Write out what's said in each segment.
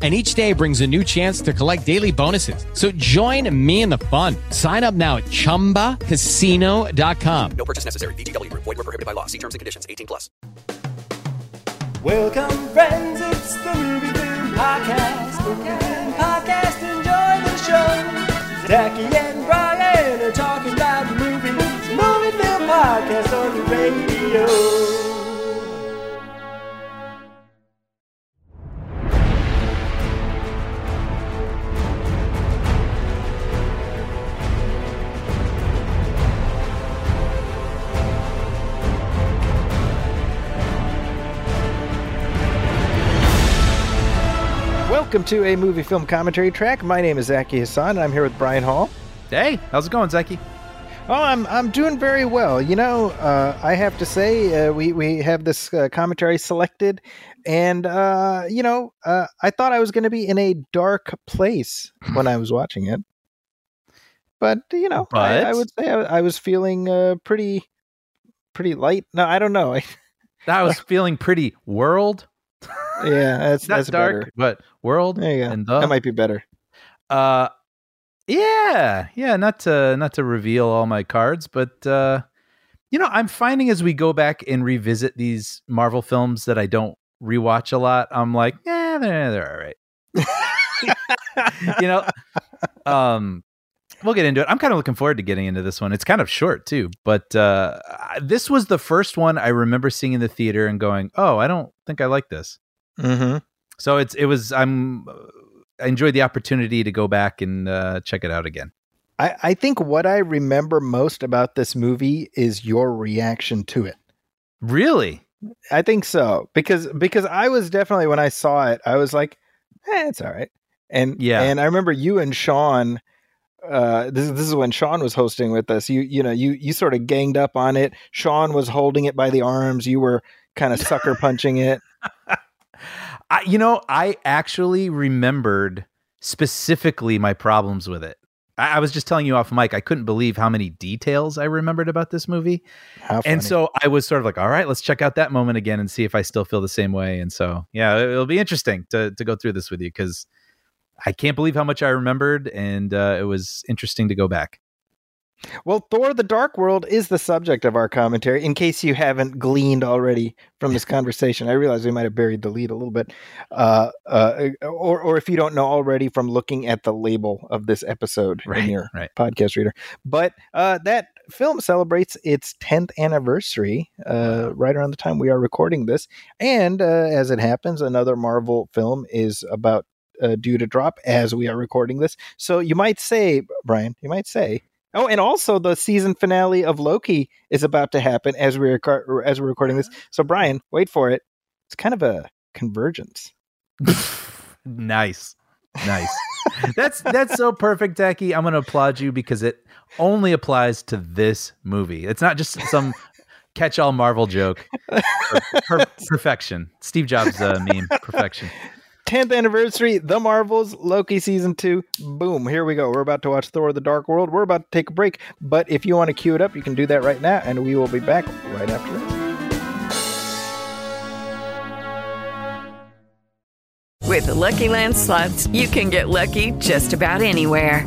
and each day brings a new chance to collect daily bonuses. So join me in the fun. Sign up now at ChumbaCasino.com. No purchase necessary. VGW. Void were prohibited by law. See terms and conditions. 18 plus. Welcome, friends. It's the Movie Film Podcast. The Movie Film Podcast. Enjoy the show. Zaki and Brian are talking about the movies. Movie Film Podcast on the radio. Welcome to a movie film commentary track. My name is Zaki Hassan, and I'm here with Brian Hall. Hey, how's it going, Zaki? Oh, I'm I'm doing very well. You know, uh, I have to say, uh, we we have this uh, commentary selected, and uh, you know, uh, I thought I was going to be in a dark place when I was watching it, but you know, I, I would say I, I was feeling uh, pretty pretty light. No, I don't know. I was feeling pretty world, yeah, that's not that's dark, better. but world There you go. and the. That might be better. uh, yeah, yeah. Not to not to reveal all my cards, but uh, you know, I'm finding as we go back and revisit these Marvel films that I don't rewatch a lot, I'm like, yeah, they're they're all right. you know, um, we'll get into it. I'm kind of looking forward to getting into this one. It's kind of short too, but uh, this was the first one I remember seeing in the theater and going, "Oh, I don't think I like this." Mm-hmm. So it's it was I'm I enjoyed the opportunity to go back and uh, check it out again. I, I think what I remember most about this movie is your reaction to it. Really? I think so because because I was definitely when I saw it, I was like, eh, it's all right. And Yeah. and I remember you and Sean. Uh, this this is when Sean was hosting with us. You you know you you sort of ganged up on it. Sean was holding it by the arms. You were kind of sucker punching it. I, you know, I actually remembered specifically my problems with it. I, I was just telling you off mic. I couldn't believe how many details I remembered about this movie, and so I was sort of like, "All right, let's check out that moment again and see if I still feel the same way." And so, yeah, it- it'll be interesting to to go through this with you because I can't believe how much I remembered, and uh, it was interesting to go back. Well, Thor: The Dark World is the subject of our commentary. In case you haven't gleaned already from this conversation, I realize we might have buried the lead a little bit, uh, uh, or or if you don't know already from looking at the label of this episode Right, in your right. podcast reader. But uh, that film celebrates its 10th anniversary uh, right around the time we are recording this, and uh, as it happens, another Marvel film is about uh, due to drop as we are recording this. So you might say, Brian, you might say. Oh, and also the season finale of Loki is about to happen as we record as we're recording this. So Brian, wait for it. It's kind of a convergence. nice, nice. that's that's so perfect, Zaki. I'm going to applaud you because it only applies to this movie. It's not just some catch-all Marvel joke. Per- per- perfection. Steve Jobs uh, meme. Perfection. 10th anniversary, The Marvels, Loki Season 2. Boom, here we go. We're about to watch Thor The Dark World. We're about to take a break, but if you want to queue it up, you can do that right now, and we will be back right after this. With the Lucky Land slots, you can get lucky just about anywhere.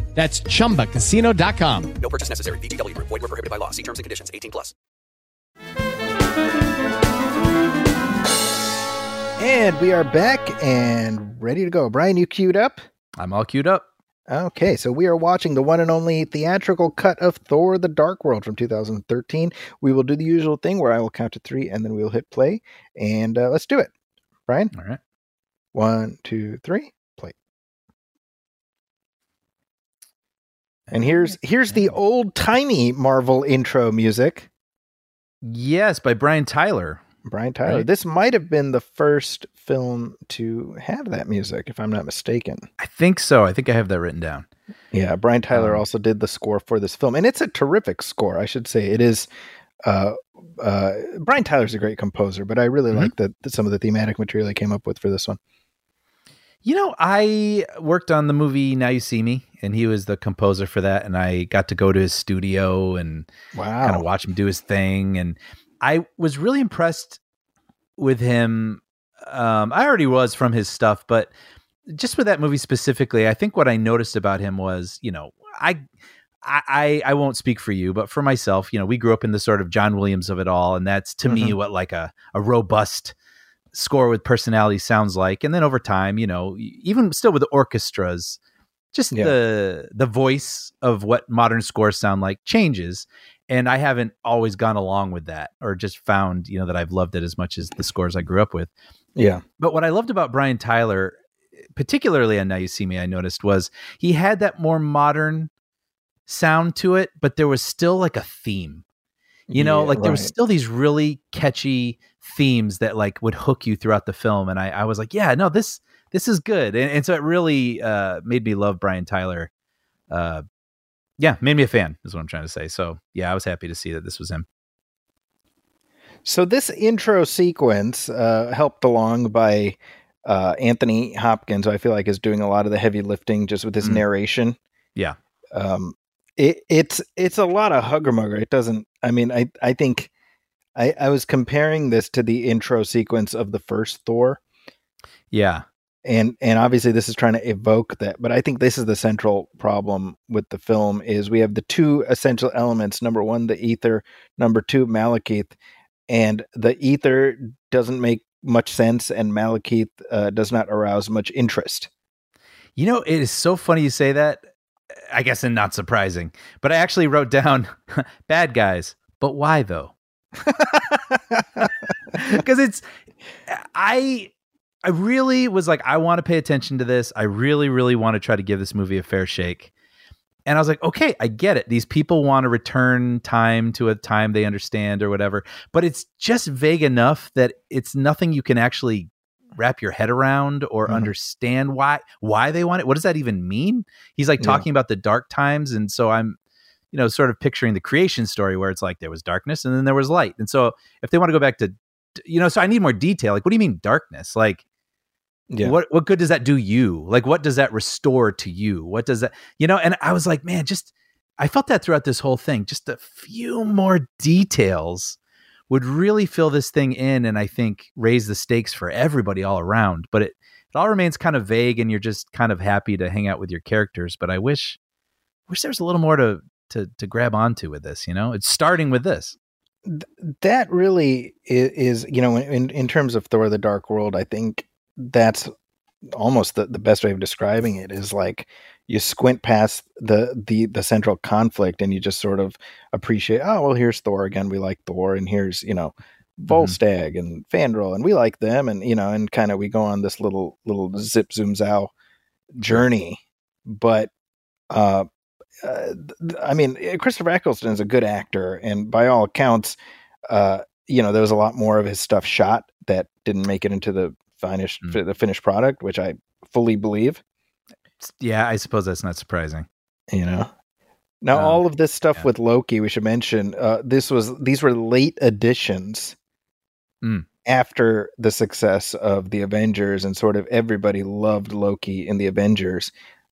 That's chumbacasino.com. No purchase necessary. VGW Group. Void were prohibited by law. See terms and conditions. 18 plus. And we are back and ready to go. Brian, you queued up? I'm all queued up. Okay, so we are watching the one and only theatrical cut of Thor the Dark World from 2013. We will do the usual thing where I will count to three and then we'll hit play. And uh, let's do it. Brian? All right. One, two, three, play. And here's here's the old timey Marvel intro music. Yes, by Brian Tyler. Brian Tyler. Right. This might have been the first film to have that music, if I'm not mistaken. I think so. I think I have that written down. Yeah, Brian Tyler Um, also did the score for this film, and it's a terrific score. I should say it is. Uh, uh, Brian Tyler's a great composer, but I really Mhm. like that the some of the thematic material he came up with for this one. You know, I worked on the movie Now You See Me, and he was the composer for that. And I got to go to his studio and Wow, kind of watch him do his thing. And I was really impressed with him. Um, I already was from his stuff, but just with that movie specifically, I think what I noticed about him was, you know, I. I, I I won't speak for you, but for myself, you know, we grew up in the sort of John Williams of it all, and that's to me what like a, a robust score with personality sounds like. And then over time, you know, even still with orchestras, just Yeah. the the voice of what modern scores sound like changes. And I haven't always gone along with that or just found, you know, that I've loved it as much as the scores I grew up with. yeah, But what I loved about Brian Tyler, particularly on Now You See Me, I noticed was he had that more modern sound to it, but there was still like a theme. You know, Yeah, like there was still these really catchy themes that like would hook you throughout the film. And I, I was like, yeah, no, this this is good. And, and so it really uh, made me love Brian Tyler. Uh, yeah, made me a fan, is what I'm trying to say. So yeah, I was happy to see that this was him. So this intro sequence, uh, helped along by uh, Anthony Hopkins, who I feel like is doing a lot of the heavy lifting just with his Mm. narration. Yeah. Um, it, it's it's a lot of hugger mugger. It doesn't. I mean, I I think I I was comparing this to the intro sequence of the first Thor, Yeah. and and obviously this is trying to evoke that. But I think this is the central problem with the film is we have the two essential elements. Number one, the ether. Number two, Malekith and the ether doesn't make much sense, and Malekith uh, does not arouse much interest. You know, it is so funny you say that. I guess and not surprising, but I actually wrote down bad guys. But why though? Because it's I I really was like I want to pay attention to this. I really really want to try to give this movie a fair shake. And I was like, okay, I get it. These people want to return time to a time they understand or whatever, but it's just vague enough that it's nothing you can actually wrap your head around or Mhm. understand why why they want it. What does that even mean? He's like Yeah. talking about the dark times and so I'm you know sort of picturing the creation story where it's like there was darkness and then there was light. And so if they want to go back to you know so I need more detail. Like what do you mean darkness? Like Yeah. what what good does that do you? Like what does that restore to you? What does that you know? And I was like, man, just I felt that throughout this whole thing. Just a few more details would really fill this thing in and I think raise the stakes for everybody all around. But it it all remains kind of vague and you're just kind of happy to hang out with your characters. But I wish wish there was a little more to to to grab onto with this, you know? It's starting with this. that really is, is you know in in terms of Thor: The Dark World, I think that's almost the, the best way of describing it is like you squint past the the the central conflict and you just sort of appreciate. Oh well, here's Thor again. We like Thor, and here's you know Volstagg and Fandral, and we like them, and you know, and kind of we go on this little little zip zoom zow journey. But uh, uh, I mean, eh, Christopher Eccleston is a good actor, and by all accounts, uh, you know, there was a lot more of his stuff shot that didn't make it into the finished Mm. the finished product, which I fully believe. Yeah, I suppose that's not surprising. You know. Now, Um, all of this stuff yeah. with Loki, we should mention. Uh, this was these were late additions Mm. after the success of the Avengers, and sort of everybody loved Loki in the Avengers,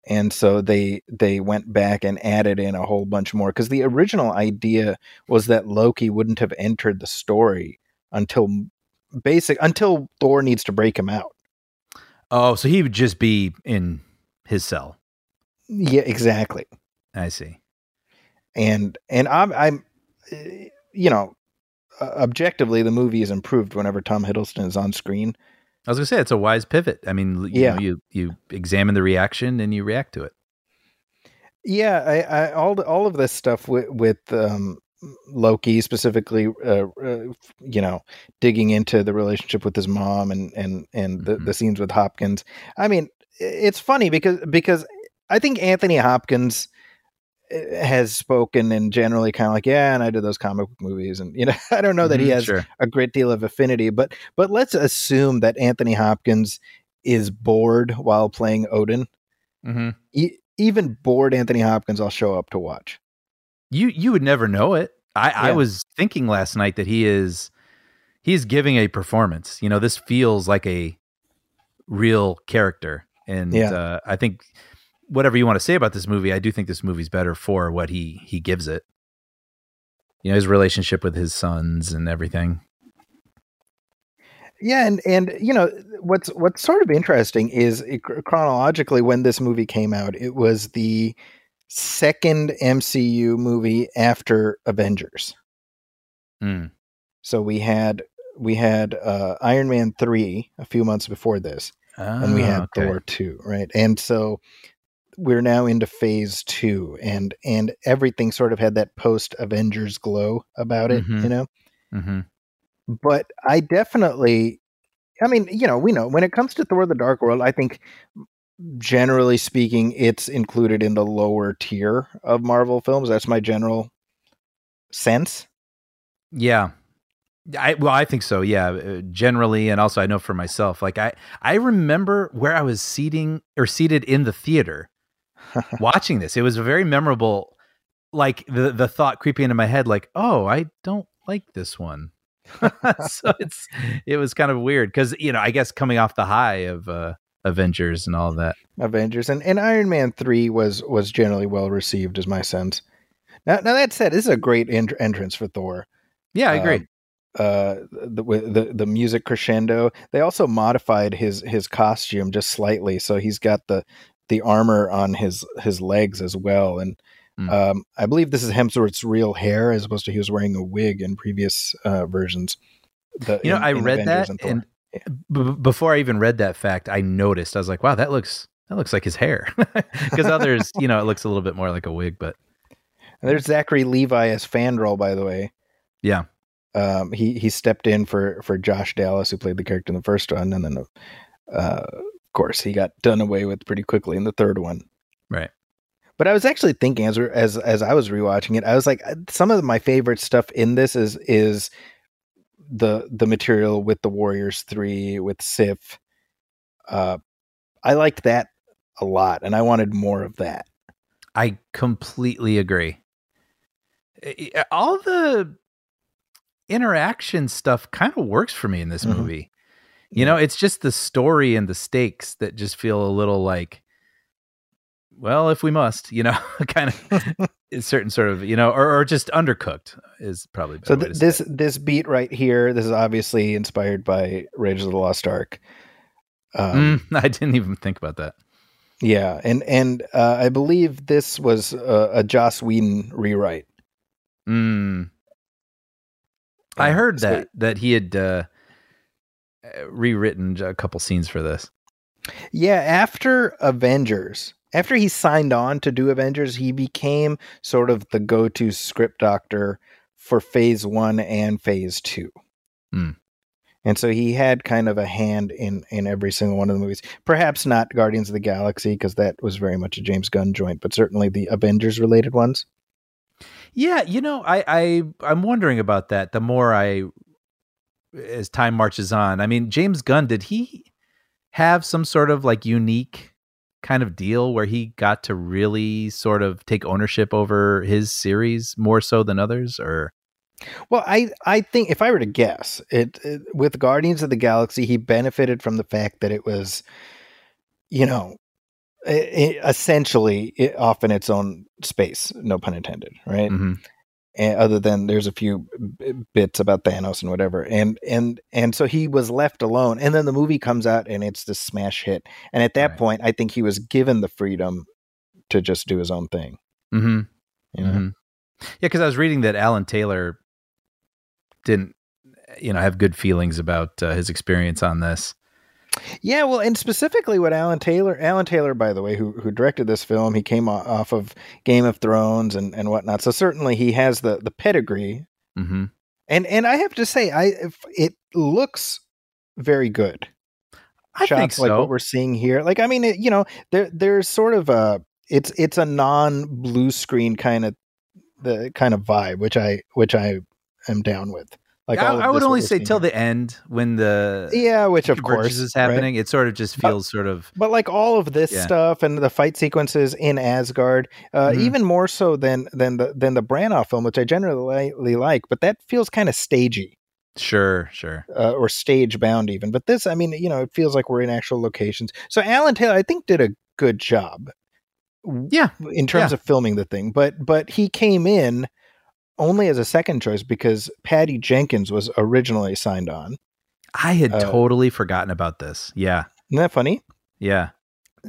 and so they they went back and added in a whole bunch more because the original idea was that Loki wouldn't have entered the story until basic until Thor needs to break him out. Oh, so he would just be in his cell. Yeah, exactly. I see. and and I'm I'm uh, you know objectively the movie is improved whenever Tom Hiddleston is on screen. I was gonna say it's a wise pivot. I mean, you Yeah. know, you you examine the reaction and you react to it. Yeah, I, I all all of this stuff with with um, Loki specifically, uh, uh, you know, digging into the relationship with his mom and and and the, Mhm. the scenes with Hopkins. I mean, it's funny because because I think Anthony Hopkins has spoken and generally kind of like yeah and i did those comic book movies and you know i don't know that he Mhm, has sure. a great deal of affinity but but let's assume that anthony hopkins is bored while playing odin hmm e- even bored anthony hopkins i'll show up to watch You you would never know it. I, I was thinking last night that he is he's giving a performance. You know, this feels like a real character, and Yeah. uh, I think whatever you want to say about this movie, I do think this movie's better for what he he gives it. You know, his relationship with his sons and everything. yeah and and you know what's what's sort of interesting is it, chronologically when this movie came out it was the second mcu movie after avengers Mm. so we had we had uh iron man 3 a few months before this and we Ah, had okay. Thor two, right? And so we're now into phase two, and and everything sort of had that post Avengers glow about it, Mhm. you know. Mhm. But I definitely, I mean, you know, we know when it comes to Thor: The Dark World, I think generally speaking, it's included in the lower tier of Marvel films. That's my general sense. Yeah. I well, I think so. Yeah, uh, generally, and also I know for myself. Like I, I remember where I was seating or seated in the theater, watching this. It was a very memorable. Like the the thought creeping into my head, like, oh, I don't like this one. so it's it was kind of weird because you know I guess coming off the high of uh, Avengers and all that. Avengers and, and Iron Man three was was generally well received, is my sense. Now, now that said, this is a great ent- entrance for Thor. Yeah, I agree. Um, uh, the, the the music crescendo. They also modified his his costume just slightly, so he's got the the armor on his his legs as well. And Hmm. um, I believe this is Hemsworth's real hair, as opposed to he was wearing a wig in previous uh, versions. The- you know, in- I in read Avengers that, Thor. and b- before I even read that fact, I noticed. I was like, wow, that looks that looks like his hair. Because others, you know, it looks a little bit more like a wig, but And there's Zachary Levi as Fandral, by the way. yeah. Um, he he stepped in for for Josh Dallas, who played the character in the first one, and then uh, course he got done away with pretty quickly in the third one. Right. But I was actually thinking as as as I was rewatching it, I was like, uh, some of my favorite stuff in this is is the the material with the Warriors three with Sif. Uh, I liked that a lot, and I wanted more of that. I completely agree. All the interaction stuff kind of works for me in this Mhm. movie. You know, it's just the story and the stakes that just feel a little like, well, if we must, you know, kind of certain sort of, you know, or, or just undercooked is probably a better So th- this this beat right here, this is obviously inspired by Raiders of the Lost Ark. Um, Mm, I didn't even think about that. Yeah, and and uh, I believe this was uh, a Joss Whedon rewrite. Mm. I Uh, heard so- that that he had uh, rewritten a couple scenes for this. Yeah, after Avengers, after he signed on to do Avengers, he became sort of the go-to script doctor for Phase One and Phase Two. Hmm. And so he had kind of a hand in in every single one of the movies. Perhaps not Guardians of the Galaxy because that was very much a James Gunn joint, but certainly the Avengers related ones. Yeah, you know, I, I I'm wondering about that. The more I, as time marches on, I mean, James Gunn did he have some sort of like unique kind of deal where he got to really sort of take ownership over his series more so than others, or Well, I I think if I were to guess, it, it with Guardians of the Galaxy, he benefited from the fact that it was, you know, i i essentially off in its own space. No pun intended, right? Mhm. And other than there's a few b- bits about Thanos and whatever, and and and so he was left alone. And then the movie comes out and it's this smash hit. And at that Right. point, I think he was given the freedom to just do his own thing. mm-hmm. You know? Mhm. Yeah, because I was reading that Alan Taylor didn't, you know, have good feelings about uh, his experience on this. Yeah, well, and specifically what Alan Taylor, Alan Taylor, by the way, who who directed this film, he came off of Game of Thrones and and whatnot. So certainly he has the the pedigree. Mm-hmm. And and I have to say, I if it looks very good. I Shots think like so. what we're seeing here. Like I mean, it, you know, there there's sort of a it's it's a non blue screen kind of the kind of vibe, which I which I am down with. Like I, all I would only say till here. the end when the yeah, which of course is right? happening. It sort of just But- feels sort of But like all of this Yeah. stuff and the fight sequences in Asgard, uh, Mhm. even more so than than the than the Branagh film, which I generally like, but that feels kind of stagey sure, sure. uh, or stage bound even. But this, I mean, you know, it feels like we're in actual locations. So Alan Taylor, I think, did a good job Yeah, in terms Yeah. of filming the thing. But but he came in only as a second choice because Patty Jenkins was originally signed on. I had Uh, totally forgotten about this. Yeah, Isn't that funny? yeah.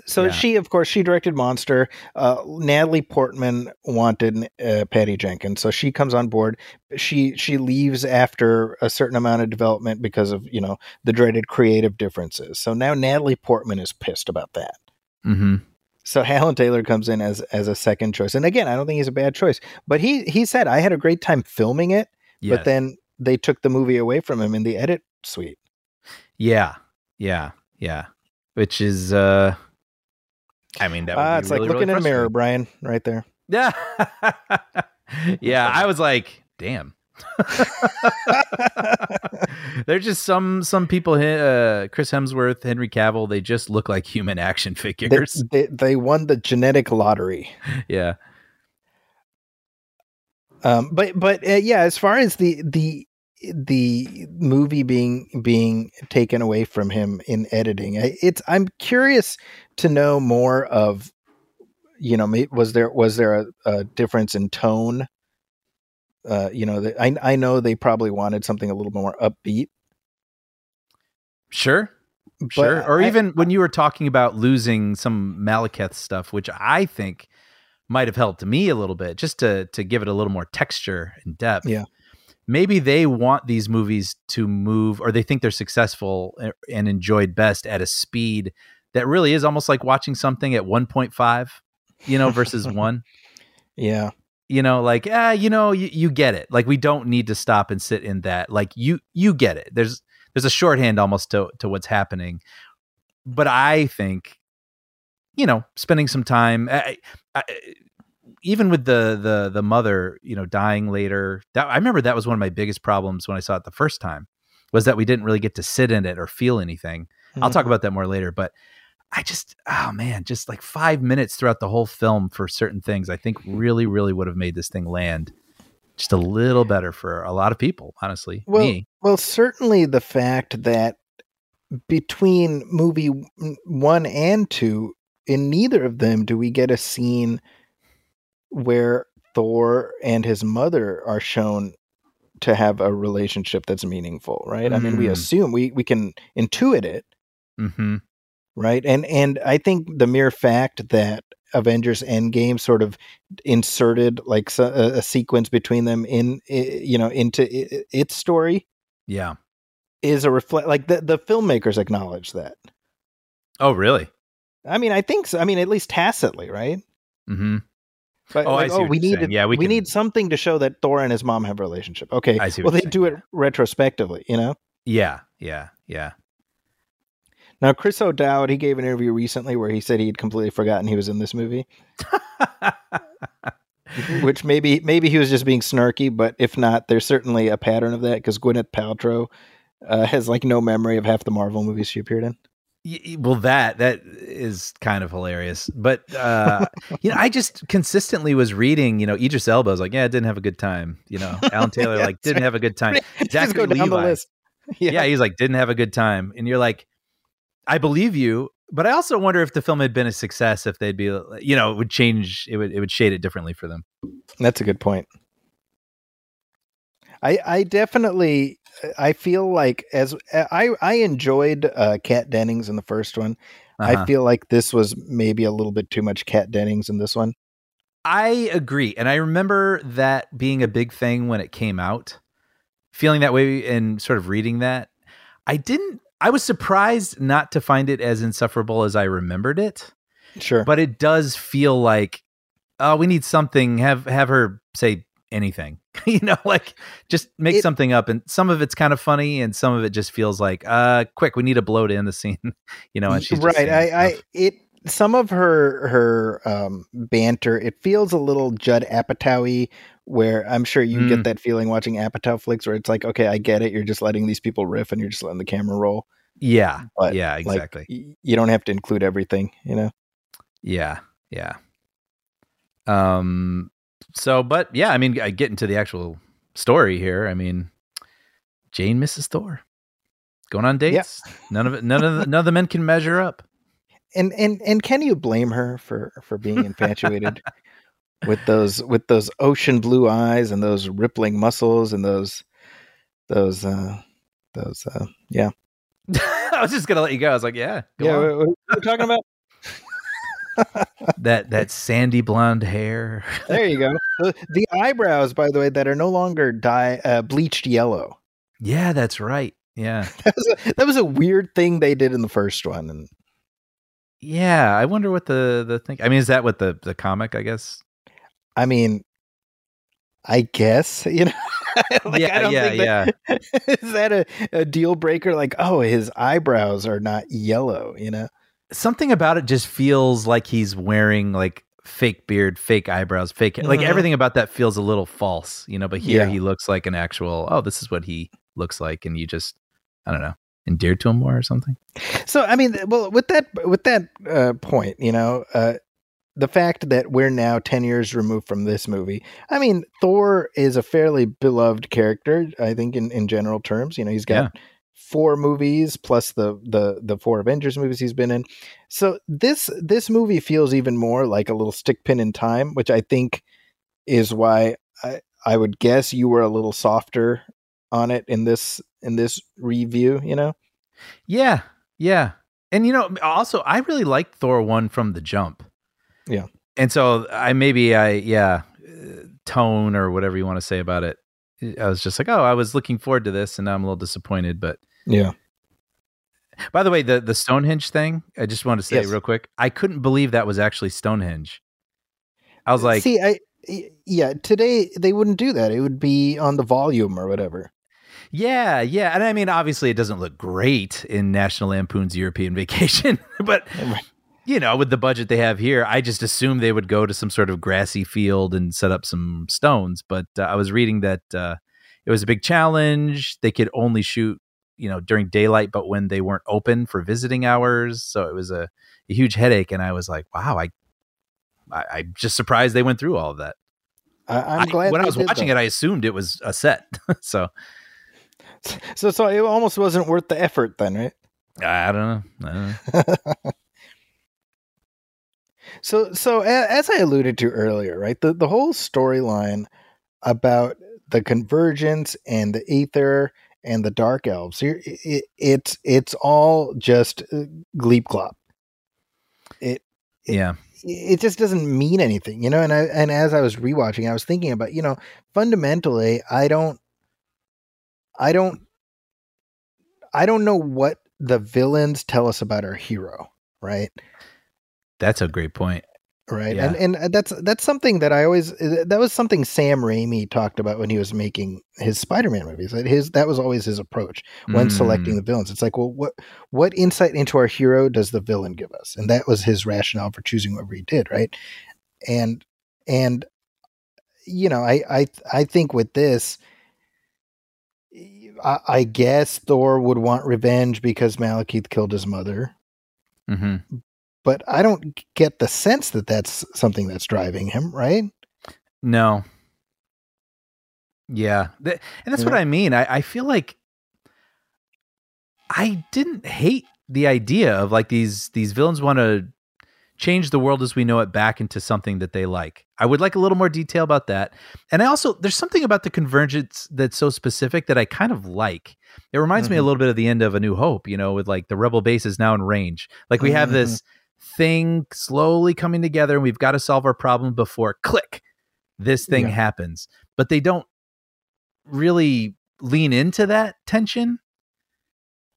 So Yeah. she, of course, she directed Monster. Uh, Natalie Portman wanted uh, Patty Jenkins, so she comes on board. She she leaves after a certain amount of development because of you know the dreaded creative differences. So now Natalie Portman is pissed about that. Mm-hmm. So Alan Taylor comes in as as a second choice, and again, I don't think he's a bad choice. But he he said I had a great time filming it, Yes. but then they took the movie away from him in the edit suite. yeah, yeah, yeah. Which is, uh I mean, that would be it's really, like looking really in a mirror. Brian, right there. Yeah, yeah. I was like, damn. They're just some some people. Uh, Chris Hemsworth, Henry Cavill. They just look like human action figures. they, they won the genetic lottery. yeah. Um, but but uh, yeah, as far as the the the movie being being taken away from him in editing, it's I'm curious to know more of you know was there was there a, a difference in tone? Uh, you know, the, I I know they probably wanted something a little more upbeat, Sure. but Sure. Or I- even when you were talking about losing some Malekith stuff, which I think might have helped me a little bit, just to to give it a little more texture and depth. Yeah. Maybe they want these movies to move, or they think they're successful and enjoyed best at a speed that really is almost like watching something at 1.5, you know, versus one. yeah, You know, like ah, you know, you, you get it. Like we don't need to stop and sit in that. Like you you get it. There's there's a shorthand almost to to what's happening. But I think, you know, spending some time, I, I, even with the the the mother, you know, dying later. That I remember that was one of my biggest problems when I saw it the first time, was that we didn't really get to sit in it or feel anything. I'll talk about that more later, but I just, oh man, just like five minutes throughout the whole film for certain things, I think really, really would have made this thing land just a little better for a lot of people, honestly. Well, Me. well, certainly the fact that between movie one and two, in neither of them do we get a scene where Thor and his mother are shown to have a relationship that's meaningful, right? I mean, we Mm. assume we we can intuit it, hmm right? And and I think the mere fact that Avengers Endgame sort of inserted like a, a sequence between them in you know into its story Yeah. is a reflect like the the filmmakers acknowledge that. Oh, really? I mean, I think so. I mean, at least tacitly, right? Mm-hmm. But Oh, I like, see what we need saying. Yeah, we we, can- need something to show that Thor and his mom have a relationship. Okay, I see well they you're do it retrospectively, you know. Yeah, yeah, yeah. Now Chris O'Dowd, he gave an interview recently where he said he'd completely forgotten he was in this movie, which maybe maybe he was just being snarky, but if not, there's certainly a pattern of that because Gwyneth Paltrow uh, has like no memory of half the Marvel movies she appeared in. Well that that is kind of hilarious but uh you know i just consistently was reading you know idris elba was like yeah I didn't have a good time you know alan taylor Yeah, like didn't right. have a good time Zachary Levi. list. yeah. he's like didn't have a good time and you're like i believe you but i also wonder if the film had been a success if they'd be you know it would change it would it would shade it differently for them That's a good point. I I definitely I feel like as I I enjoyed uh, Kat Dennings in the first one. Uh-huh. I feel like this was maybe a little bit too much Kat Dennings in this one. I agree. And I remember that being a big thing when it came out, feeling that way and sort of reading that. I didn't, I was surprised not to find it as insufferable as I remembered it, Sure. but it does feel like, oh, we need something, have, have her say anything, you know, like just make It- something up. And some of it's kind of funny and some of it just feels like, uh, quick, we need a blow to end the scene, you know, and she's right. I, I it some of her her um, banter it feels a little Judd Apatow where I'm sure you Mm. get that feeling watching Apatow flicks where it's like okay I get it you're just letting these people riff and you're just letting the camera roll yeah, but yeah, like, exactly. y- you don't have to include everything you know Yeah, yeah. Um. So, but yeah, I mean, I get into the actual story here. I mean, Jane misses Thor, going on dates. None of it. None of the, none of the men can measure up. and and and can you blame her for for being infatuated with those with those ocean blue eyes and those rippling muscles and those those uh those uh yeah I was just gonna let you go. I was like, yeah, go yeah on. what, what are we talking about that that sandy blonde hair. there you go the, the eyebrows by the way that are no longer dye uh, bleached yellow yeah, that's right. Yeah, that was, a, that was a weird thing they did in the first one and yeah. I wonder what the the thing. I mean, is that what the the comic? I guess. I mean i guess you know Like, yeah, I don't yeah, think that- yeah. is that a, a deal breaker like oh his eyebrows are not yellow you know something about it just feels like he's wearing like fake beard, fake eyebrows, fake like Mhm. everything about that feels a little false, you know. But here Yeah. he looks like an actual. Oh, this is what he looks like, and you just, I don't know, endeared to him more or something. So I mean, well, with that with that uh, point, you know, uh, the fact that we're now ten years removed from this movie, I mean, Thor is a fairly beloved character. I think in in general terms, you know, he's got four movies plus the the the four Avengers movies he's been in. So this this movie feels even more like a little stick pin in time, which I think is why I I would guess you were a little softer on it in this in this review. You know. Yeah, yeah, and you know, also I really liked Thor one from the jump. Yeah. and so I maybe I yeah tone or whatever you want to say about it. I was just like, oh, I was looking forward to this, and now I'm a little disappointed. But Yeah. By the way, the the Stonehenge thing, I just want to say Yes. real quick. I couldn't believe that was actually Stonehenge. I was like, see, I yeah, today they wouldn't do that. It would be on the volume or whatever. yeah, yeah. And I mean, obviously, it doesn't look great in National Lampoon's European Vacation, but. you know, with the budget they have here, I just assumed they would go to some sort of grassy field and set up some stones. But uh, I was reading that uh, it was a big challenge. They could only shoot, you know, during daylight, but when they weren't open for visiting hours, so it was a, a huge headache. And I was like, wow, I, I, I'm just surprised they went through all of that. I, I'm I- glad when I was watching that. it, I assumed it was a set. so So, so it almost wasn't worth the effort then, right? I don't know. I don't know. So, so as I alluded to earlier, right, the the whole storyline about the convergence and the ether and the dark elves, here, it, it's it's all just uh, gleep glop. It Yeah. it just doesn't mean anything, you know. And I and as I was rewatching, I was thinking about, you know, fundamentally, I don't, I don't, I don't know what the villains tell us about our hero, right? That's a great point. right Yeah. and and that's that's something that i always that was something sam raimi talked about when he was making his spider-man movies that his that was always his approach when selecting Mm. the villains it's like well what what insight into our hero does the villain give us and that was his rationale for choosing whatever he did right and and you know i i i think with this I, I guess Thor would want revenge because Malekith killed his mother Mhm. But I don't get the sense that that's something that's driving him, right? No. Yeah. And that's what I mean. I, I feel like I didn't hate the idea of like these these villains want to change the world as we know it back into something that they like. I would like a little more detail about that. And I also there's something about the convergence that's so specific that I kind of like. It reminds me a Mhm. little bit of the end of A New Hope, you know, with like the rebel base is now in range. Like we have Mhm. this thing slowly coming together and we've got to solve our problem before click this thing Yeah. happens. But they don't really lean into that tension.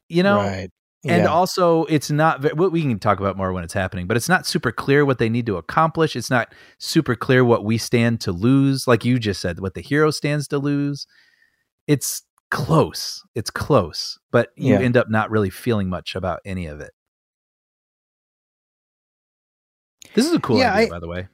You know, right. and Yeah. also, it's not. ve- We can talk about more when it's happening, but it's not super clear what they need to accomplish. It's not super clear what we stand to lose, like you just said, what the hero stands to lose. It's close. It's close, but you Yeah. end up not really feeling much about any of it. This is a cool Yeah, idea, I- by the way.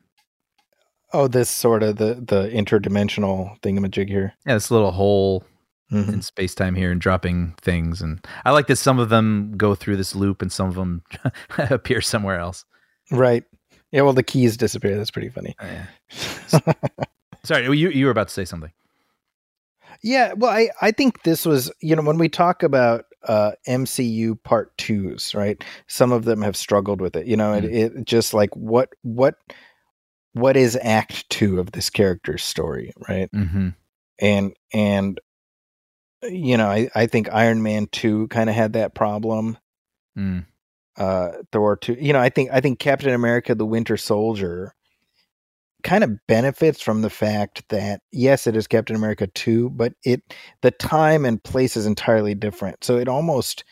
oh, this sort of the the interdimensional thingamajig here. Yeah, this little hole Mhm. in space time here and dropping things, and I like that some of them go through this loop and some of them appear somewhere else. Right. Yeah. Well, the keys disappear. That's pretty funny. Sorry, you you were about to say something. Yeah, well, I, I think this was, you know, when we talk about uh, MCU part twos, right? Some of them have struggled with it, you know, it, it just like what what what is Act Two of this character's story, right? Mm-hmm. And and you know, I I think Iron Man two kind of had that problem. Mm. Uh, Thor two, you know, I think I think Captain America: The Winter Soldier kind of benefits from the fact that yes it is captain america 2 but it the time and place is entirely different so it almost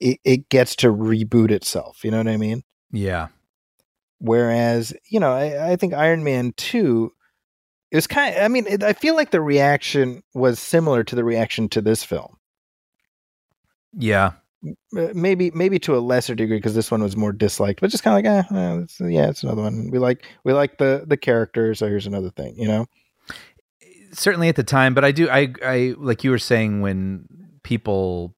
it, it gets to reboot itself you know what i mean Yeah. whereas you know i, I think iron man 2 it was kind of i mean it, i feel like the reaction was similar to the reaction to this film Yeah. Maybe maybe to a lesser degree because this one was more disliked but just kind of like eh, eh, it's, yeah it's another one we like we like the the characters so here's another thing you know Certainly at the time, but I do I I like you were saying when people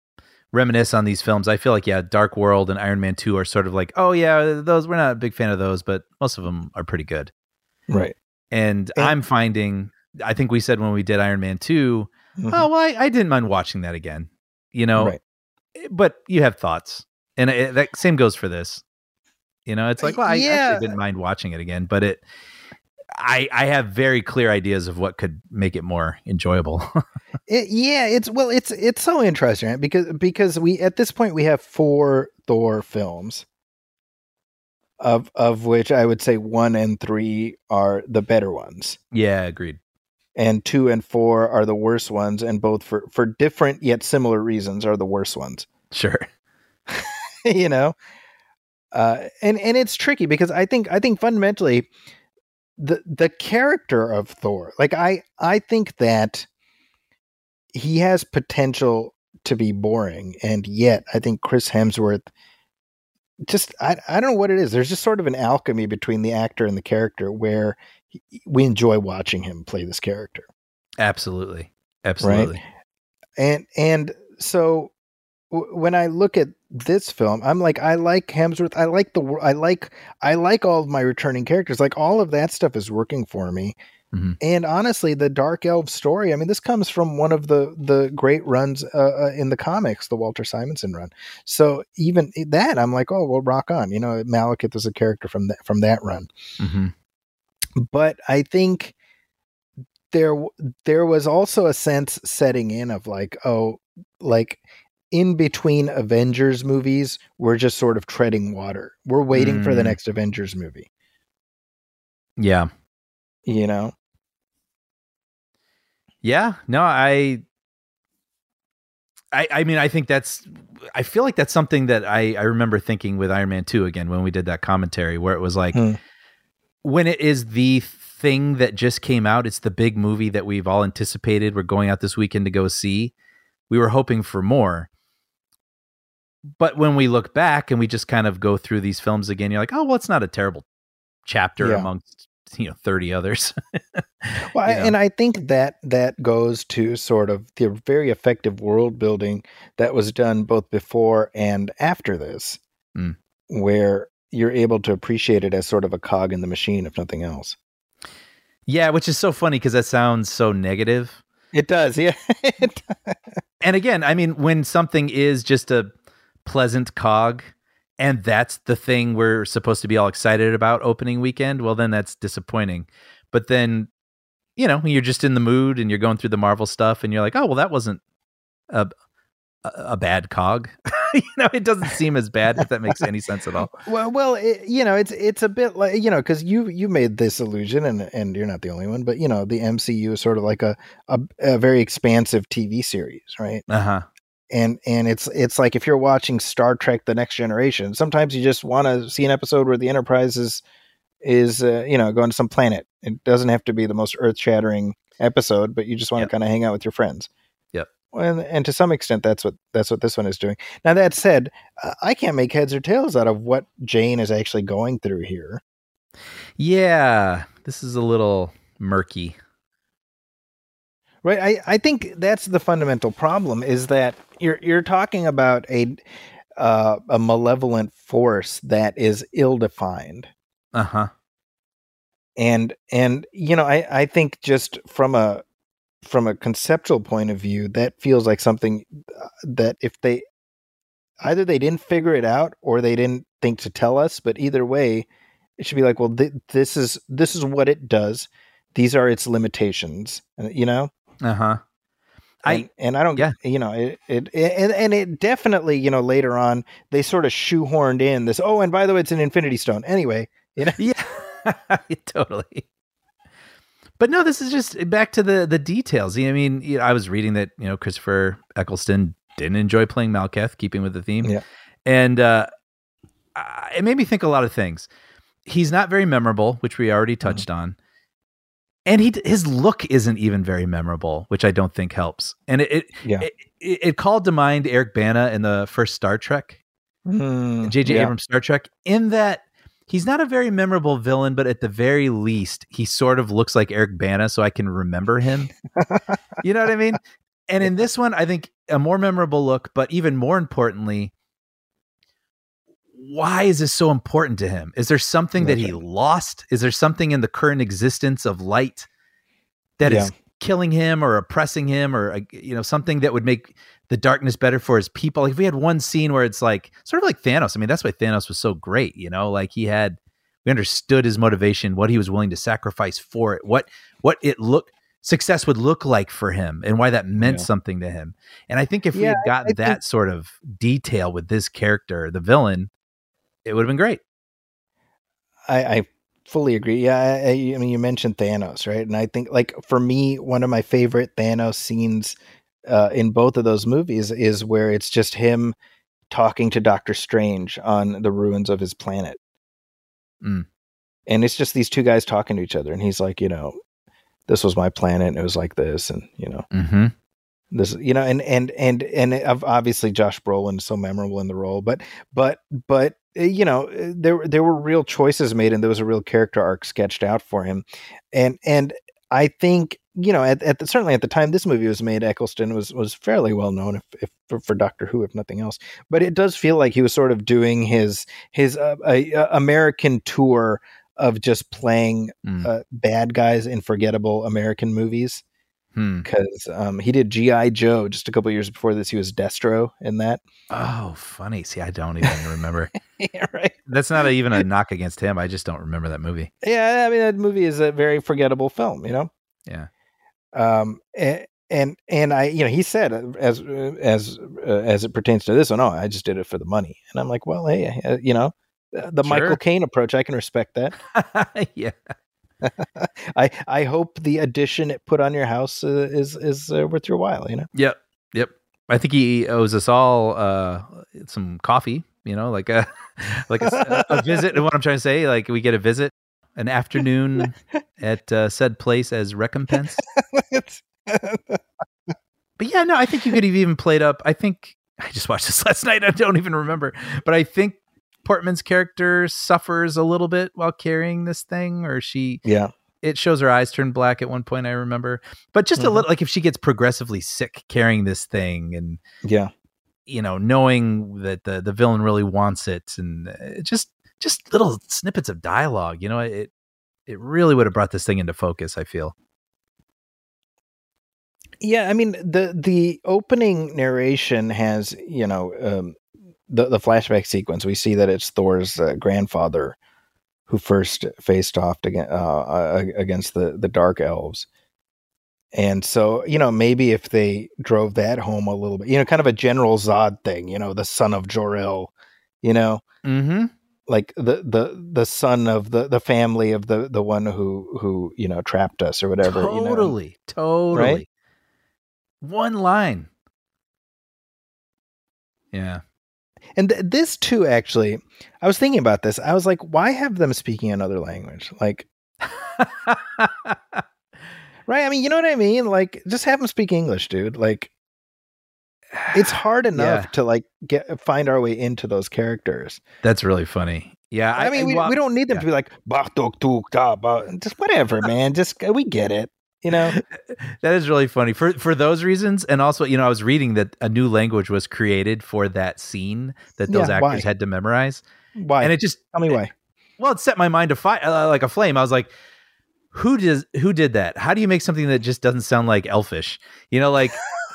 reminisce on these films, I feel like yeah, Dark World and Iron Man 2 are sort of like, oh yeah, those we're not a big fan of those, but most of them are pretty good. right And, And- I'm finding I think we said when we did Iron Man 2, Mhm. oh well, I, I didn't mind watching that again. You know, right Eh, but you have thoughts. And it, that same goes for this. You know, it's uh, like, well, I Yeah. actually didn't mind watching it again, but it I I have very clear ideas of what could make it more enjoyable. It, yeah, it's well, it's it's so interesting right? because because we at this point we have four Thor films, of of which I would say one and three are the better ones, yeah, agreed. And two and four are the worst ones, and both for for different yet similar reasons are the worst ones. Sure. you know, uh, and and it's tricky because I think I think fundamentally the the character of Thor, like I I think that he has potential to be boring, and yet I think Chris Hemsworth just I I don't know what it is. There's just sort of an alchemy between the actor and the character where he- we enjoy watching him play this character Absolutely. Absolutely. and and so w- when I look at this film, I'm like, I like Hemsworth. I like the, I like, I like all of my returning characters. Like all of that stuff is working for me. Mhm. And honestly, the Dark Elf story. I mean, this comes from one of the the great runs uh, uh, in the comics, the Walter Simonson run. So even that, I'm like, oh well, rock on. You know, Malekith is a character from that from that run Mhm. But I think there there was also a sense setting in of like oh like in between Avengers movies we're just sort of treading water. We're waiting for the Mm. next Avengers movie, Yeah. you know. Yeah. No, I I, I mean, I think that's. I feel like that's something that I, I remember thinking with Iron Man Two again when we did that commentary, where it was like, Hmm. When it is the thing that just came out, it's the big movie that we've all anticipated. We're going out this weekend to go see. We were hoping for more, but when we look back and we just kind of go through these films again, you're like, oh well, it's not a terrible chapter Yeah. amongst you know thirty others. Well, I, you know? and I think that that goes to sort of the very effective world building that was done both before and after this, Mm. where you're able to appreciate it as sort of a cog in the machine, if nothing else. yeah, which is so funny because that sounds so negative. It does, yeah. It and again, I mean, when something is just a pleasant cog, and that's the thing we're supposed to be all excited about opening weekend, well, then that's disappointing. But then, you know, when you're just in the mood and you're going through the Marvel stuff, and you're like, oh, well, that wasn't a a, a bad cog. you know, it doesn't seem as bad if that makes any sense at all. Well, well, it, you know, it's it's a bit like you know, because you you made this illusion, and and you're not the only one, but you know, the MCU is sort of like a a, a very expansive TV series, right? Uh huh. And and it's it's like if you're watching Star Trek: The Next Generation, sometimes you just want to see an episode where the Enterprise is is uh, you know going to some planet. It doesn't have to be the most earth shattering episode, but you just want Yep. to kind of hang out with your friends. And, and to some extent, that's what that's what this one is doing. Now that said, uh, I can't make heads or tails out of what Jane is actually going through here. Yeah, this is a little murky. Right. I, I think that's the fundamental problem is that you're you're talking about a uh, a malevolent force that is ill defined. Uh huh. And and you know, I, I think just from a from a conceptual point of view, that feels like something uh, that if they either they didn't figure it out or they didn't think to tell us, but either way, it should be like, well, th- this is this is what it does. These are its limitations. uh, You know. Uh huh. and, I and I don't yeah. you know it, it and, and it definitely you know later on they sort of shoehorned in this oh and by the way it's an infinity stone anyway you know Yeah, totally. But no, this is just back to the the details. I mean, you know, I was reading that you know Christopher Eccleston didn't enjoy playing Malekith, keeping with the theme, Yeah. and uh, it made me think a lot of things. He's not very memorable, which we already Mm-hmm. touched on, and he his look isn't even very memorable, which I don't think helps. And it it, Yeah. it, it, called to mind Eric Bana in the first Star Trek, Mm, J.J. yeah. Abrams Star Trek, in that he's not a very memorable villain, but at the very least, he sort of looks like Eric Bana, so I can remember him. you know what I mean? And in this one, I think a more memorable look, but even more importantly, why is this so important to him? Is there something that he lost? Is there something in the current existence of light that is Yeah. killing him or oppressing him or uh, you know something that would make the darkness better for his people like if we had one scene where it's like sort of like thanos i mean that's why thanos was so great you know like he had we understood his motivation what he was willing to sacrifice for it what what it looked success would look like for him and why that meant Yeah. something to him and i think if we had gotten I that think- sort of detail with this character the villain it would have been great I, I fully agree. Yeah, I, I I mean, you mentioned Thanos, right? And I think, like, for me, one of my favorite Thanos scenes uh, in both of those movies is where it's just him talking to Doctor Strange on the ruins of his planet. Mm. And it's just these two guys talking to each other. And he's like, you know, this was my planet and it was like this. And, you know, mm-hmm. this you know and and and and obviously Josh Brolin is so memorable in the role but but but uh, you know uh, there there were real choices made and there was a real character arc sketched out for him and and I think you know at, at the, certainly at the time this movie was made Eccleston was was fairly well known if, if for, for Doctor Who if nothing else but it does feel like he was sort of doing his his uh, American tour of just playing Mm. uh, bad guys in forgettable American movies Hmm. because um, he did GI Joe just a couple years before this. He was Destro in that. oh funny see i don't even remember yeah, right. that's not a, even a knock against him i just don't remember that movie Yeah, I mean that movie is a very forgettable film. You know. Yeah. Um. a- And and I, you know, he said uh, as uh, as uh, as it pertains to this one, oh, I just did it for the money. And I'm like, well, hey, uh, you know, uh, the Sure. Michael Caine approach, I can respect that. yeah I I hope the addition it put on your house uh, is is uh, worth your while. You know. Yep. Yep. I think he owes us all uh, some coffee. You know, like a like a, a visit. And what I'm trying to say, like we get a visit, an afternoon at uh, said place as recompense. But yeah, no, I think you could have even played up. I think I just watched this last night. I don't even remember, but I think Portman's character suffers a little bit while carrying this thing, or she yeah. it shows her eyes turn black at one point. I remember, but just a Mhm. little like if she gets progressively sick carrying this thing, and Yeah. you know, knowing that the the villain really wants it, and uh, just just little snippets of dialogue. You know, it it really would have brought this thing into focus. I feel. Yeah, I mean the the opening narration has you know um, the the flashback sequence. We see that it's Thor's uh, grandfather who first faced off against uh, uh, against the the dark elves, and so you know maybe if they drove that home a little bit, you know, kind of a General Zod thing, you know, the son of Jor-El, you know, Mm-hmm. like the the the son of the the family of the the one who who you know trapped us or whatever. you know? Totally, totally. One line. Yeah. And th- this too, actually, I was thinking about this. I was like, why have them speaking another language? Like, right? I mean, you know what I mean? Like, just have them speak English, dude. Like, it's hard enough Yeah. to like get find our way into those characters. That's really funny. Yeah, I, mean, we, wa- we don't need them yeah. to be like "Bah, tuk, tuk, da, ba." just whatever, man. Just uh, we get it, you know. that is really funny for for those reasons, and also, you know, I was reading that a new language was created for that scene that those Yeah, actors why? had to memorize, Why? and it just Tell me why. well, it set my mind to fire uh, like a flame. I was like, who does who did that? How do you make something that just doesn't sound like elfish? You know, like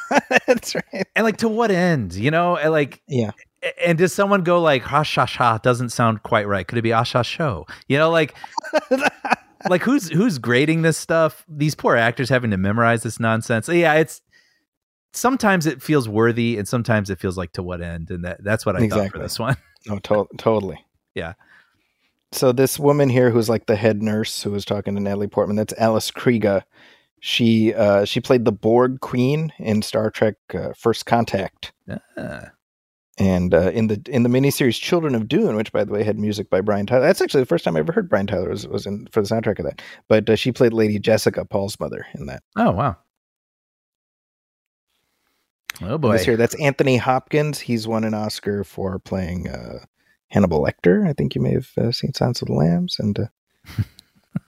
That's right. and like to what end? You know, and like Yeah. and does someone go like ha sha sha doesn't sound quite right? Could it be ah sha show? You know, like like who's who's grading this stuff? These poor actors having to memorize this nonsense. Yeah, it's sometimes it feels worthy and sometimes it feels like to what end, and that that's what I thought for this one. No, to- totally. Yeah. So this woman here, who's like the head nurse, who was talking to Natalie Portman, that's Alice Krige. She uh, she played the Borg Queen in Star Trek uh, First Contact, Ah, and uh, in the in the miniseries Children of Dune, which by the way had music by Brian Tyler. That's actually the first time I ever heard Brian Tyler was, was in for the soundtrack of that. But uh, she played Lady Jessica, Paul's mother, in that. oh wow. Oh boy. This here, that's Anthony Hopkins. He's won an Oscar for playing uh, Hannibal Lecter. I think you may have uh, seen Silence of the Lambs, and uh,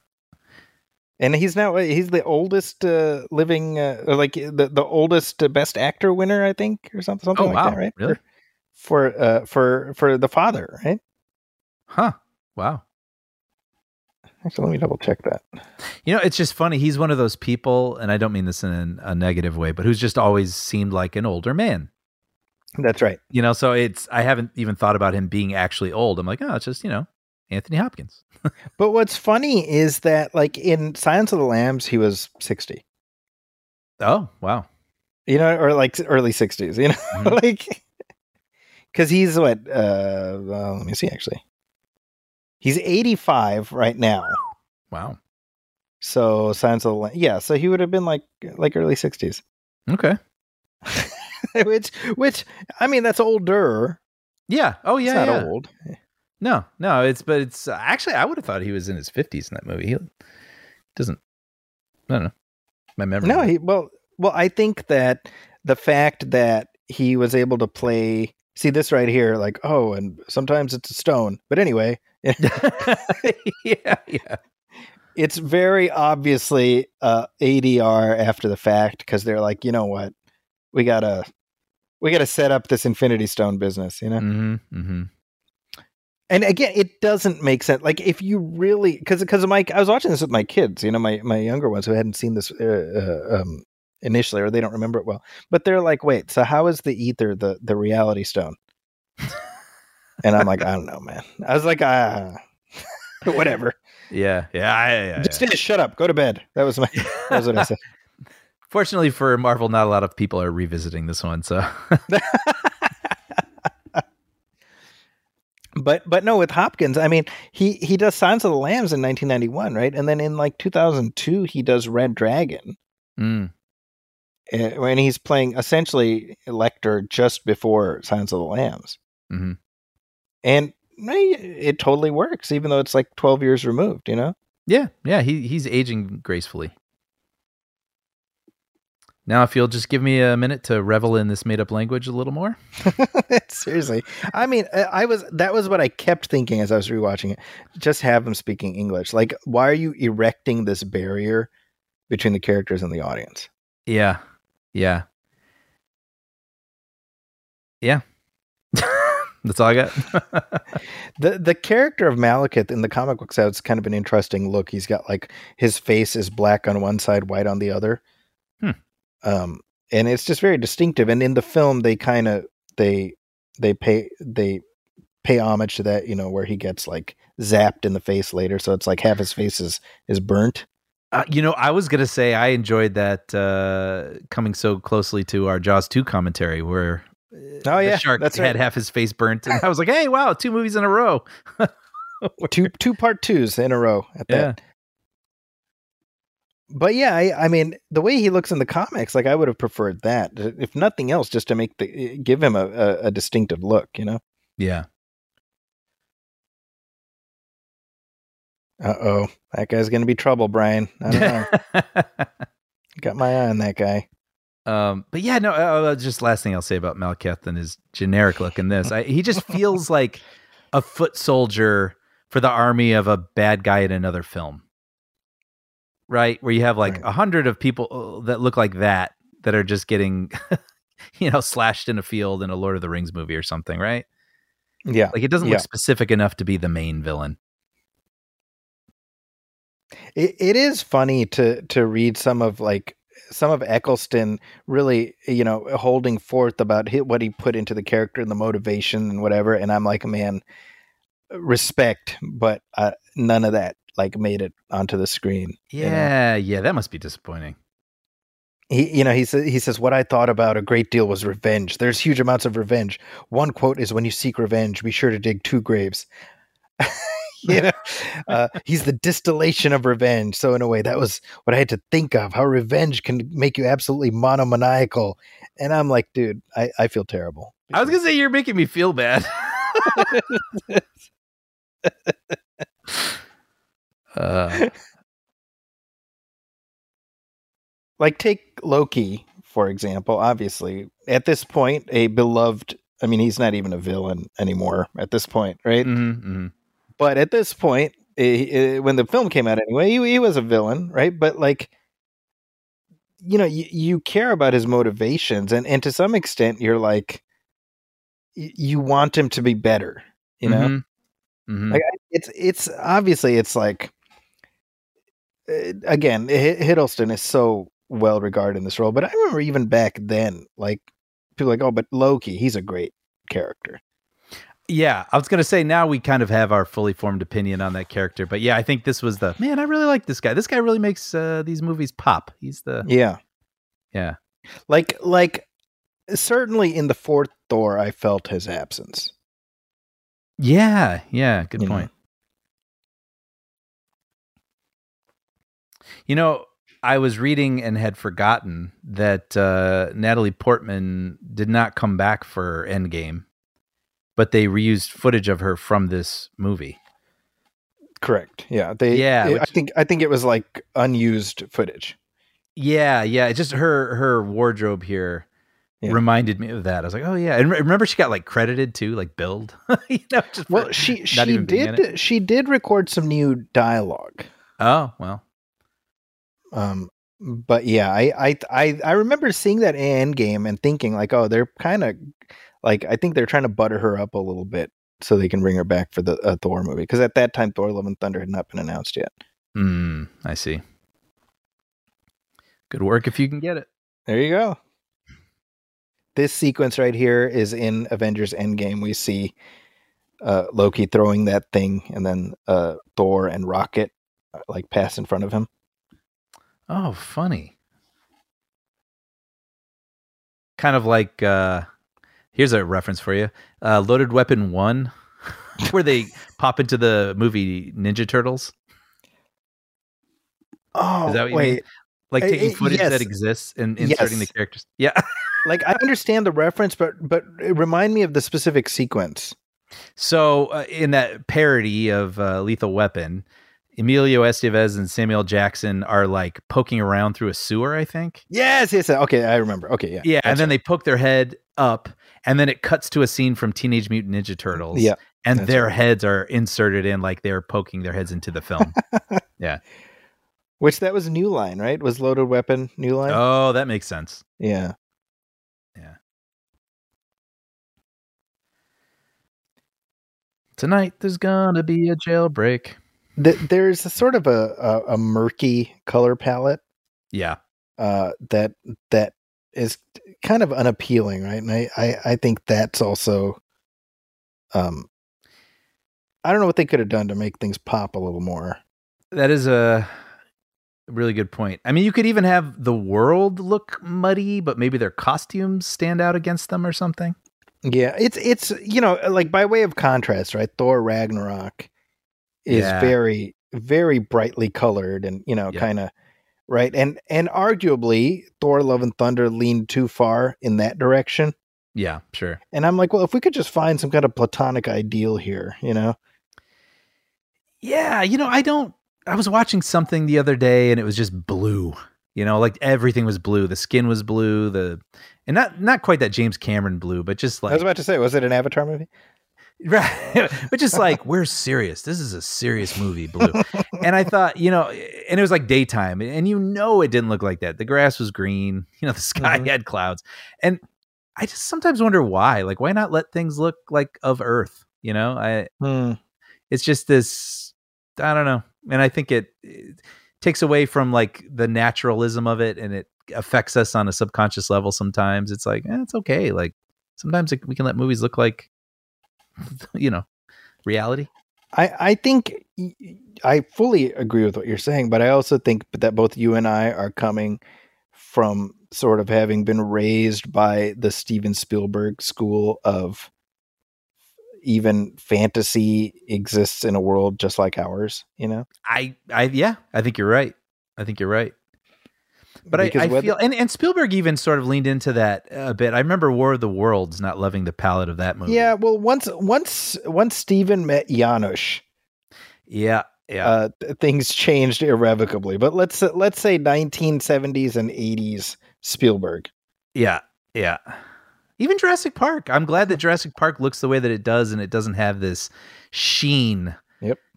and he's now he's the oldest uh, living, uh, like the the oldest uh, Best Actor winner, I think, or something something Oh, like wow. that, right? Really? For uh, for for the father, right? Huh. Wow. Actually, let me double check that. You know, it's just funny. He's one of those people, and I don't mean this in a negative way, but who's just always seemed like an older man. That's right. You know, so it's I haven't even thought about him being actually old. I'm like, oh, it's just you know, Anthony Hopkins. But what's funny is that, like in Silence of the Lambs, he was sixty. Oh, wow. you know, or like early sixties, you know, Mhm. like because he's what? Uh, well, let me see. Actually, he's eighty-five right now. Wow. So Silence of the Lam- yeah. So he would have been like like early sixties, Okay. which which I mean that's older. Yeah. Oh, It's yeah. not yeah. old. No, no. It's but it's uh, actually I would have thought he was in his 50s in that movie. He doesn't. I don't know. My memory. No, he well well. I think that the fact that he was able to play. See this right here, like oh, and sometimes it's a stone. But anyway, yeah, yeah. it's very obviously uh, ADR after the fact because they're like, you know what, we gotta we gotta set up this Infinity Stone business, you know. Mm-hmm, mm-hmm. And again, it doesn't make sense. Like if you really because because my I was watching this with my kids, you know, my my younger ones who hadn't seen this uh, uh, um, initially or they don't remember it well, but they're like, wait, so how is the ether the the reality stone? and I'm like, I don't know, man. I was like, ah, whatever. Yeah, yeah, yeah, yeah, Just yeah. just shut up, go to bed. That was my that was what I said. Fortunately for Marvel, not a lot of people are revisiting this one. So But but no, with Hopkins, I mean, he he does Silence of the Lambs in 1991, right? And then in like 2002, he does Red Dragon. Mm. Uh, when he's playing essentially Lecter just before Silence of the Lambs, hmm and it totally works, even though it's like twelve years removed. You know. Yeah, yeah, he he's aging gracefully. Now, if you'll just give me a minute to revel in this made up language a little more. Seriously, I mean, I I was that was what I kept thinking as I was rewatching it. Just have him speaking English. Like, why are you erecting this barrier between the characters and the audience? Yeah, yeah, yeah. That's all I got. the The character of Malekith in the comic books has kind of an interesting look. He's got like his face is black on one side, white on the other. Hmm. Um, and it's just very distinctive. And in the film, they kind of they they pay they pay homage to that. You know, where he gets like zapped in the face later, so it's like half his face is is burnt. Uh, you know, I was gonna say I enjoyed that uh, coming so closely to our Jaws two commentary, where Oh the yeah, shark that's had right. half his face burnt, and I was like, "Hey, wow, two movies in a row." two two part twos in a row at that. But yeah, I, I mean, the way he looks in the comics, like I would have preferred that, if nothing else, just to make the give him a, a, a distinctive look. You know. Yeah. Uh oh, that guy's gonna be trouble, Brian. I don't know. Got my eye on that guy. um, but yeah, no. Uh, uh, just last thing I'll say about Malekith and his generic look in this, I, he just feels like a foot soldier for the army of a bad guy in another film, right? Where you have like a Right. hundred of people uh, that look like that that are just getting, you know, slashed in a field in a Lord of the Rings movie or something, right? Yeah, Like it doesn't Yeah. look specific enough to be the main villain. It, it is funny to to read some of like some of Eccleston really, you know, holding forth about what he put into the character and the motivation and whatever. And I'm like, man, respect, but uh, none of that like made it onto the screen. you know? Yeah, yeah, that must be disappointing. he you know he says he says what i thought about a great deal was revenge there's huge amounts of revenge one quote is when you seek revenge be sure to dig two graves you know? Uh, he's the distillation of revenge. So in a way that was what i had to think of how revenge can make you absolutely monomaniacal. And i'm like dude i, I feel terrible. I was gonna say you're making me feel bad. uh, like take loki for example. Obviously at this point a beloved i mean he's not even a villain anymore at this point right? Mhm, mhm. But at this point eh, eh, when the film came out anyway he, he was a villain right? But like you know you, you care about his motivations and and to some extent you're like y- you want him to be better you know? Mhm, mhm. like it's it's obviously it's like uh, again H- hiddleston is so well regarded in this role but i remember even back then like people like oh but loki he's a great character Yeah, I was gonna say now we kind of have our fully formed opinion on that character, but yeah, I think this was the man. I really like this guy. This guy really makes uh, these movies pop. He's the yeah yeah. like like certainly in the fourth thor i felt his absence Yeah, yeah, good You know. point. You know, I was reading and had forgotten that uh, Natalie Portman did not come back for Endgame, but they reused footage of her from this movie. correct yeah they Yeah, i which- think i think it was like unused footage Yeah, yeah. It's just her her wardrobe here Yeah. reminded me of that. I was like, oh yeah. And re- remember, she got like credited too, like billed. you know, just well she she in it. did she did record some new dialogue Oh well. Um, but yeah, I I I, I remember seeing that end game and thinking like, oh, they're kind of like I think they're trying to butter her up a little bit so they can bring her back for the uh, Thor movie because at that time Thor: Love and Thunder had not been announced yet. Mm, I see. Good work if you can get it. There you go. This sequence right here is in Avengers Endgame. We see uh, Loki throwing that thing, and then uh, Thor and Rocket uh, like pass in front of him. Oh, funny. Kind of like uh here's a reference for you. Uh Loaded Weapon 1 where they pop into the movie Ninja Turtles. Oh, Is that what you wait. mean? like taking footage yes. that exists and inserting Yes. the characters. Yeah. like I understand the reference, but but remind me of the specific sequence. So uh, in that parody of uh, Lethal Weapon, Emilio Estevez and Samuel Jackson are like poking around through a sewer, I think. Yes, yes. Okay, I remember. Okay, yeah, Yeah, and then they poke their head up, and then it cuts to a scene from Teenage Mutant Ninja Turtles. Yeah, and their right. heads are inserted in like they're poking their heads into the film. Yeah. Which that was New Line, right? Was Loaded Weapon New Line? oh, that makes sense. Yeah. Yeah. Tonight there's gonna be a jailbreak. Th- there's a sort of a, a a murky color palette Yeah, uh, that that is kind of unappealing, right? And I, I I think that's also um I don't know what they could have done to make things pop a little more. that is a really good point. I mean, you could even have the world look muddy, but maybe their costumes stand out against them or something. Yeah, it's it's you know like by way of contrast, right? Thor Ragnarok is Yeah. very very brightly colored and you know Yeah. kind of right and and arguably Thor Love and Thunder leaned too far in that direction. Yeah, sure. And I'm like, well, if we could just find some kind of platonic ideal here, you know. Yeah, you know, I don't. I was watching something the other day, and it was just blue. You know, like everything was blue. The skin was blue. The and not not quite that James Cameron blue, but just like I was about to say, was it an Avatar movie? right, but just like we're serious. This is a serious movie, blue. and I thought, you know, and it was like daytime, and you know, it didn't look like that. The grass was green. You know, the sky Mhm. had clouds, and I just sometimes wonder why. Like, why not let things look like of Earth? You know, I Hmm. it's just this i don't know and i think it, it takes away from like the naturalism of it and it affects us on a subconscious level sometimes it's like eh, it's okay like sometimes it, we can let movies look like you know reality? I I think I fully agree with what you're saying, but I also think that both you and I are coming from sort of having been raised by the Steven Spielberg school of even fantasy exists in a world just like ours, you know? i i yeah i think you're right. I think you're right but I, I feel and, and Spielberg even sort of leaned into that a bit. I remember War of the Worlds not loving the palette of that movie. Yeah, well once once once Steven met Janusz, Yeah. Yeah. uh, things changed irrevocably. But let's let's say 1970s and 80s Spielberg. Yeah, yeah. Even Jurassic Park. I'm glad that Jurassic Park looks the way that it does, and it doesn't have this sheen.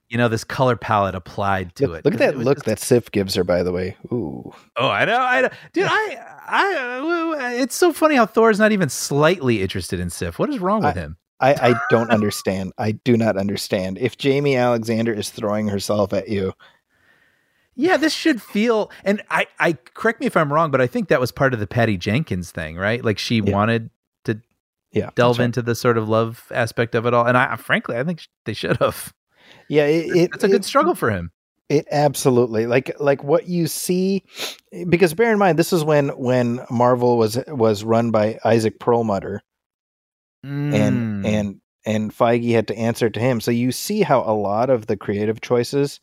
You know, this color palette applied to Look, it. look at that look just- that Sif gives her, by the way. Ooh. Oh, I know. I know. dude. I, I. It's so funny how Thor's not even slightly interested in Sif. What is wrong with him? I, I don't understand. I do not understand. If Jaimie Alexander is throwing herself at you, Yeah, this should feel. And I, I correct me if I'm wrong, but I think that was part of the Patty Jenkins thing, right? Like she Yeah. wanted to yeah, delve right. into the sort of love aspect of it all. And I, frankly, I think they should have. Yeah, it, it, It's a good it- struggle for him. It absolutely like like what you see, because bear in mind this is when when Marvel was was run by Isaac Perlmutter and Mm. and and Feige had to answer to him. So you see how a lot of the creative choices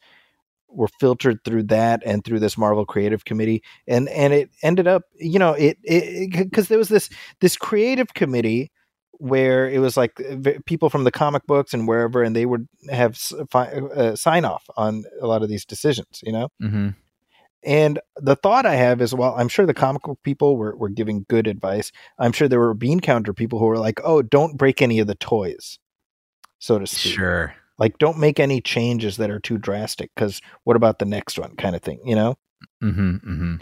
were filtered through that and through this Marvel Creative Committee, and and it ended up, you know, it it because there was this this creative committee where it was like people from the comic books and wherever, and they would have uh, sign off on a lot of these decisions, you know. hmm And the thought I have is, well, I'm sure the comic book people were, were giving good advice. I'm sure there were bean counter people who were like, oh, don't break any of the toys, so to speak. Sure. Like, don't make any changes that are too drastic because what about the next one kind of thing, you know? hmm hmm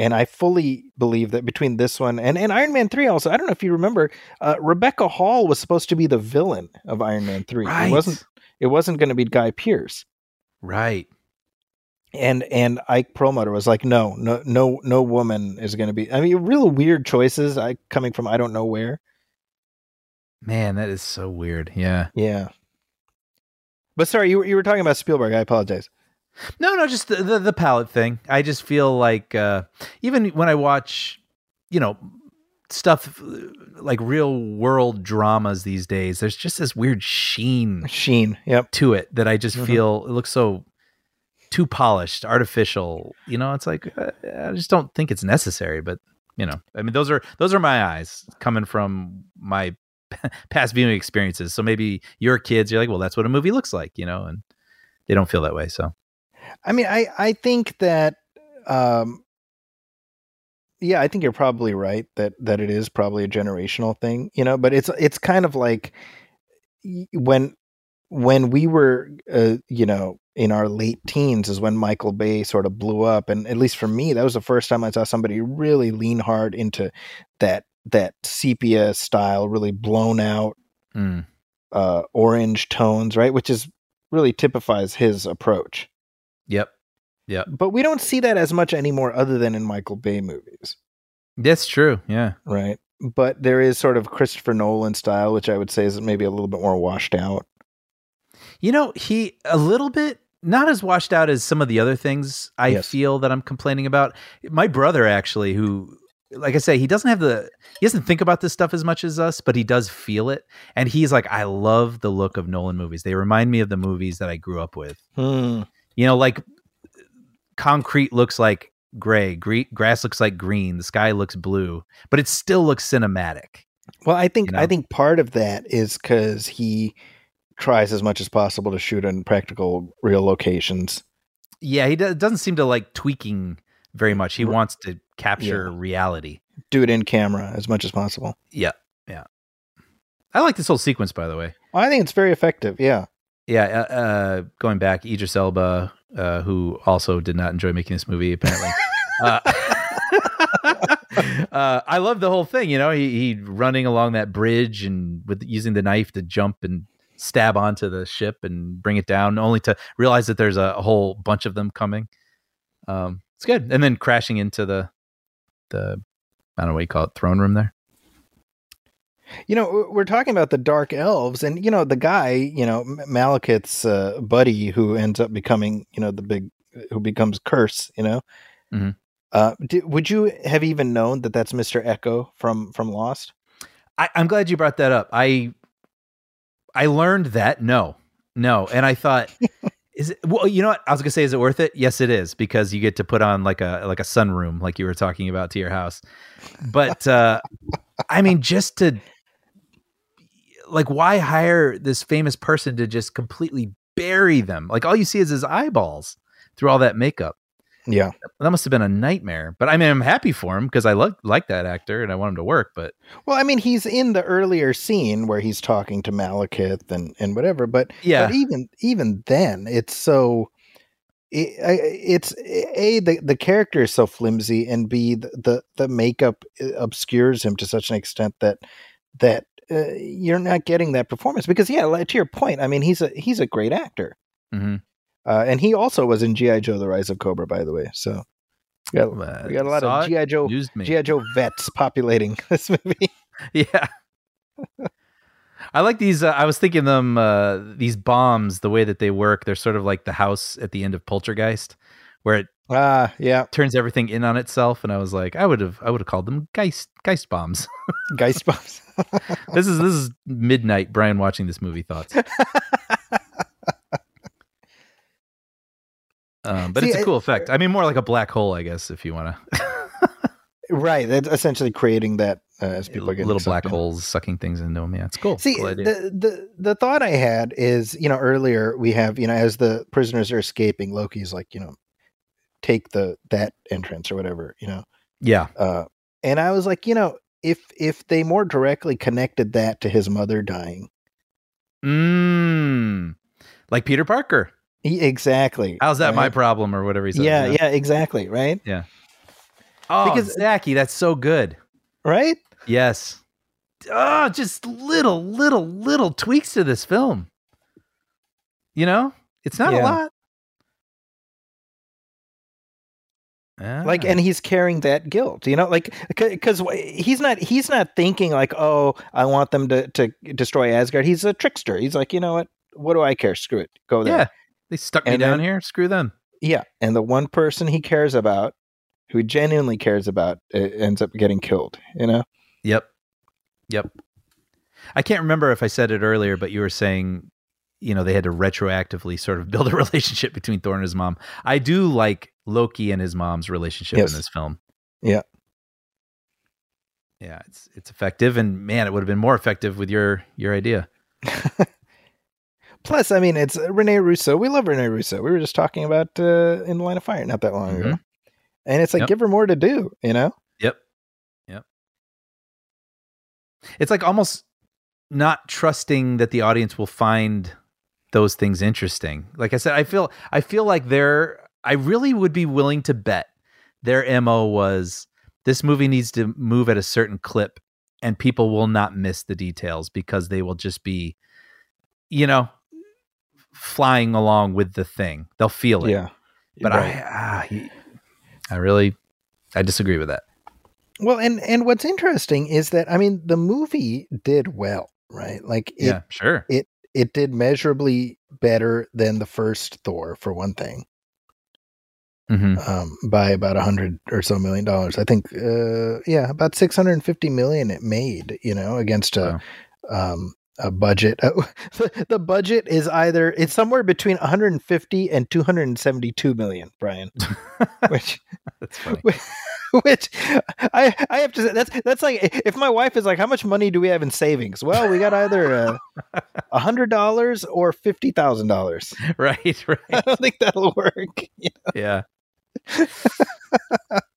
And I fully believe that between this one and, and Iron Man 3 also, I don't know if you remember, uh, Rebecca Hall was supposed to be the villain of Iron Man 3. Right. It wasn't it wasn't going to be Guy Pearce. Right. and and Ike Perlmutter was like, no, no, no, no woman is going to be. I mean, real weird choices. I coming from I don't know where. Man, that is so weird. Yeah. Yeah. But sorry, you you were talking about Spielberg. I apologize. No, no, just the, the the palette thing. I just feel like uh even when I watch, you know, stuff like real world dramas these days, there's just this weird sheen Sheen. Yep. to it that I just Mhm. feel it looks so too polished, artificial. You know, it's like uh, I just don't think it's necessary. But you know, I mean, those are those are my eyes coming from my past viewing experiences. So maybe your kids, you're like, well, that's what a movie looks like, you know, and they don't feel that way. So I mean, I I think that um yeah, I think you're probably right that that it is probably a generational thing, you know, but it's it's kind of like when when we were uh, you know, in our late teens is when Michael Bay sort of blew up and at least for me that was the first time I saw somebody really lean hard into that that sepia style really blown out mm, uh orange tones, right? Which is really typifies his approach. Yep, But we don't see that as much anymore other than in Michael Bay movies, that's true. Yeah, right? But there is sort of Christopher Nolan style, which I would say is maybe a little bit more washed out. you know, he a little bit not as washed out as some of the other things I Yes. feel that I'm complaining about. My brother actually, who like I say, he doesn't have the he doesn't think about this stuff as much as us, but he does feel it. And he's like, I love the look of Nolan movies. They remind me of the movies that I grew up with. Hmm. You know, like concrete looks like gray, gre- grass looks like green, the sky looks blue, but it still looks cinematic. Well, I think You I think part of that is because he tries as much as possible to shoot in practical, real locations. Yeah, he do- doesn't seem to like tweaking very much. He wants to capture reality. Do it in camera as much as possible. Yeah, yeah. I like this whole sequence, by the way. I think it's very effective. Yeah. Yeah, uh, uh, going back, Idris Elba, uh, who also did not enjoy making this movie, apparently. uh, uh, I love the whole thing. You know, he, he running along that bridge and with using the knife to jump and stab onto the ship and bring it down, only to realize that there's a, a whole bunch of them coming. Um, it's good, and then crashing into the the I don't know what you call it, throne room there. You know, we're talking about the dark elves, and you know the guy, you know Malekith's uh, buddy, who ends up becoming, you know, the big, who becomes Kurse. You know, Mhm. uh, di- would you have even known that that's Mister Eko from from Lost? I, I'm glad you brought that up. I I learned that no, no, and I thought, is it? Well, you know what? I was gonna say, is it worth it? Yes, it is because you get to put on like a like a sunroom, like you were talking about to your house. But uh I mean, just to like, why hire this famous person to just completely bury them? Like, all you see is his eyeballs through all that makeup. Yeah. That must have been a nightmare. But I mean, I'm happy for him because I like like that actor and I want him to work. But Well, I mean, he's in the earlier scene where he's talking to Malekith and and whatever, but yeah, but even even then, it's so. It, it's a the, the character is so flimsy and b the, the the makeup uh, obscures him to such an extent that that uh, you're not getting that performance because yeah like, to your point i mean he's a he's a great actor. Hmm uh, and he also was in gi joe the rise of cobra by the way so we got, we got a lot of gi joe gi joe vets populating this movie. Yeah. I like these. Uh, I was thinking them uh, these bombs. The way that they work, they're sort of like the house at the end of Poltergeist, where it ah yeah turns everything in on itself. And I was like, I would have, I would have called them Geist Geist bombs. geist bombs this is this is midnight. Brian watching this movie thoughts. Um, but See, it's a cool effect. I mean, more like a black hole, I guess, if you want to. right that's essentially creating that uh, as people are getting little black in. holes sucking things into them. Yeah, it's cool. See, cool the, the the thought I had is, you know, earlier we have, you know, as the prisoners are escaping, Loki's like, you know, take the that entrance or whatever, you know. yeah. Uh, and I was like, you know, if if they more directly connected that to his mother dying, Mm, like Peter Parker. E- exactly. How's that my problem or whatever he said? Yeah, yeah, exactly. Right, Oh, Because- because Zaki, that's so good. right. Yes. Oh, just little, little, little tweaks to this film. You know, it's not Yeah. a lot. Ah. like and he's carrying that guilt you know like because he's not he's not thinking like oh i want them to to destroy asgard he's a trickster he's like you know what what do i care screw it go there yeah, they stuck me And down then- here. Screw them. yeah and the one person he cares about who he genuinely cares about ends up getting killed you know Yep. Yep. I can't remember if I said it earlier, but you were saying you know they had to retroactively sort of build a relationship between Thor and his mom. I do like Loki and his mom's relationship Yes. in this film. Yeah. Yeah, it's it's effective, and man, it would have been more effective with your your idea. Plus, I mean, it's Rene Russo. We love Rene Russo. We were just talking about uh, in the Line of Fire not that long ago, Mhm. and it's like Yep. give her more to do. You know? Yep. Yep. It's like almost not trusting that the audience will find those things interesting. Like I said, I feel I feel like they're I really would be willing to bet their MO was this movie needs to move at a certain clip and people will not miss the details because they will just be you know flying along with the thing. They'll feel it. Yeah. But Right. I ah, I really I disagree with that. Well, and and what's interesting is that I mean the movie did well, right? Like it yeah, sure. It it did measurably better than the first Thor for one thing, hmm um, by about a hundred or so million dollars. I think, uh, yeah, about six hundred and fifty million it made. You know, against a um, a budget. the, budget is either it's somewhere between one hundred and fifty and two hundred and seventy two million, Brian. which That's funny. which I I have to say that's that's like if my wife is like, how much money do we have in savings? Well, we got either a hundred dollars or fifty thousand dollars. right, right. I don't think that'll work. Yeah.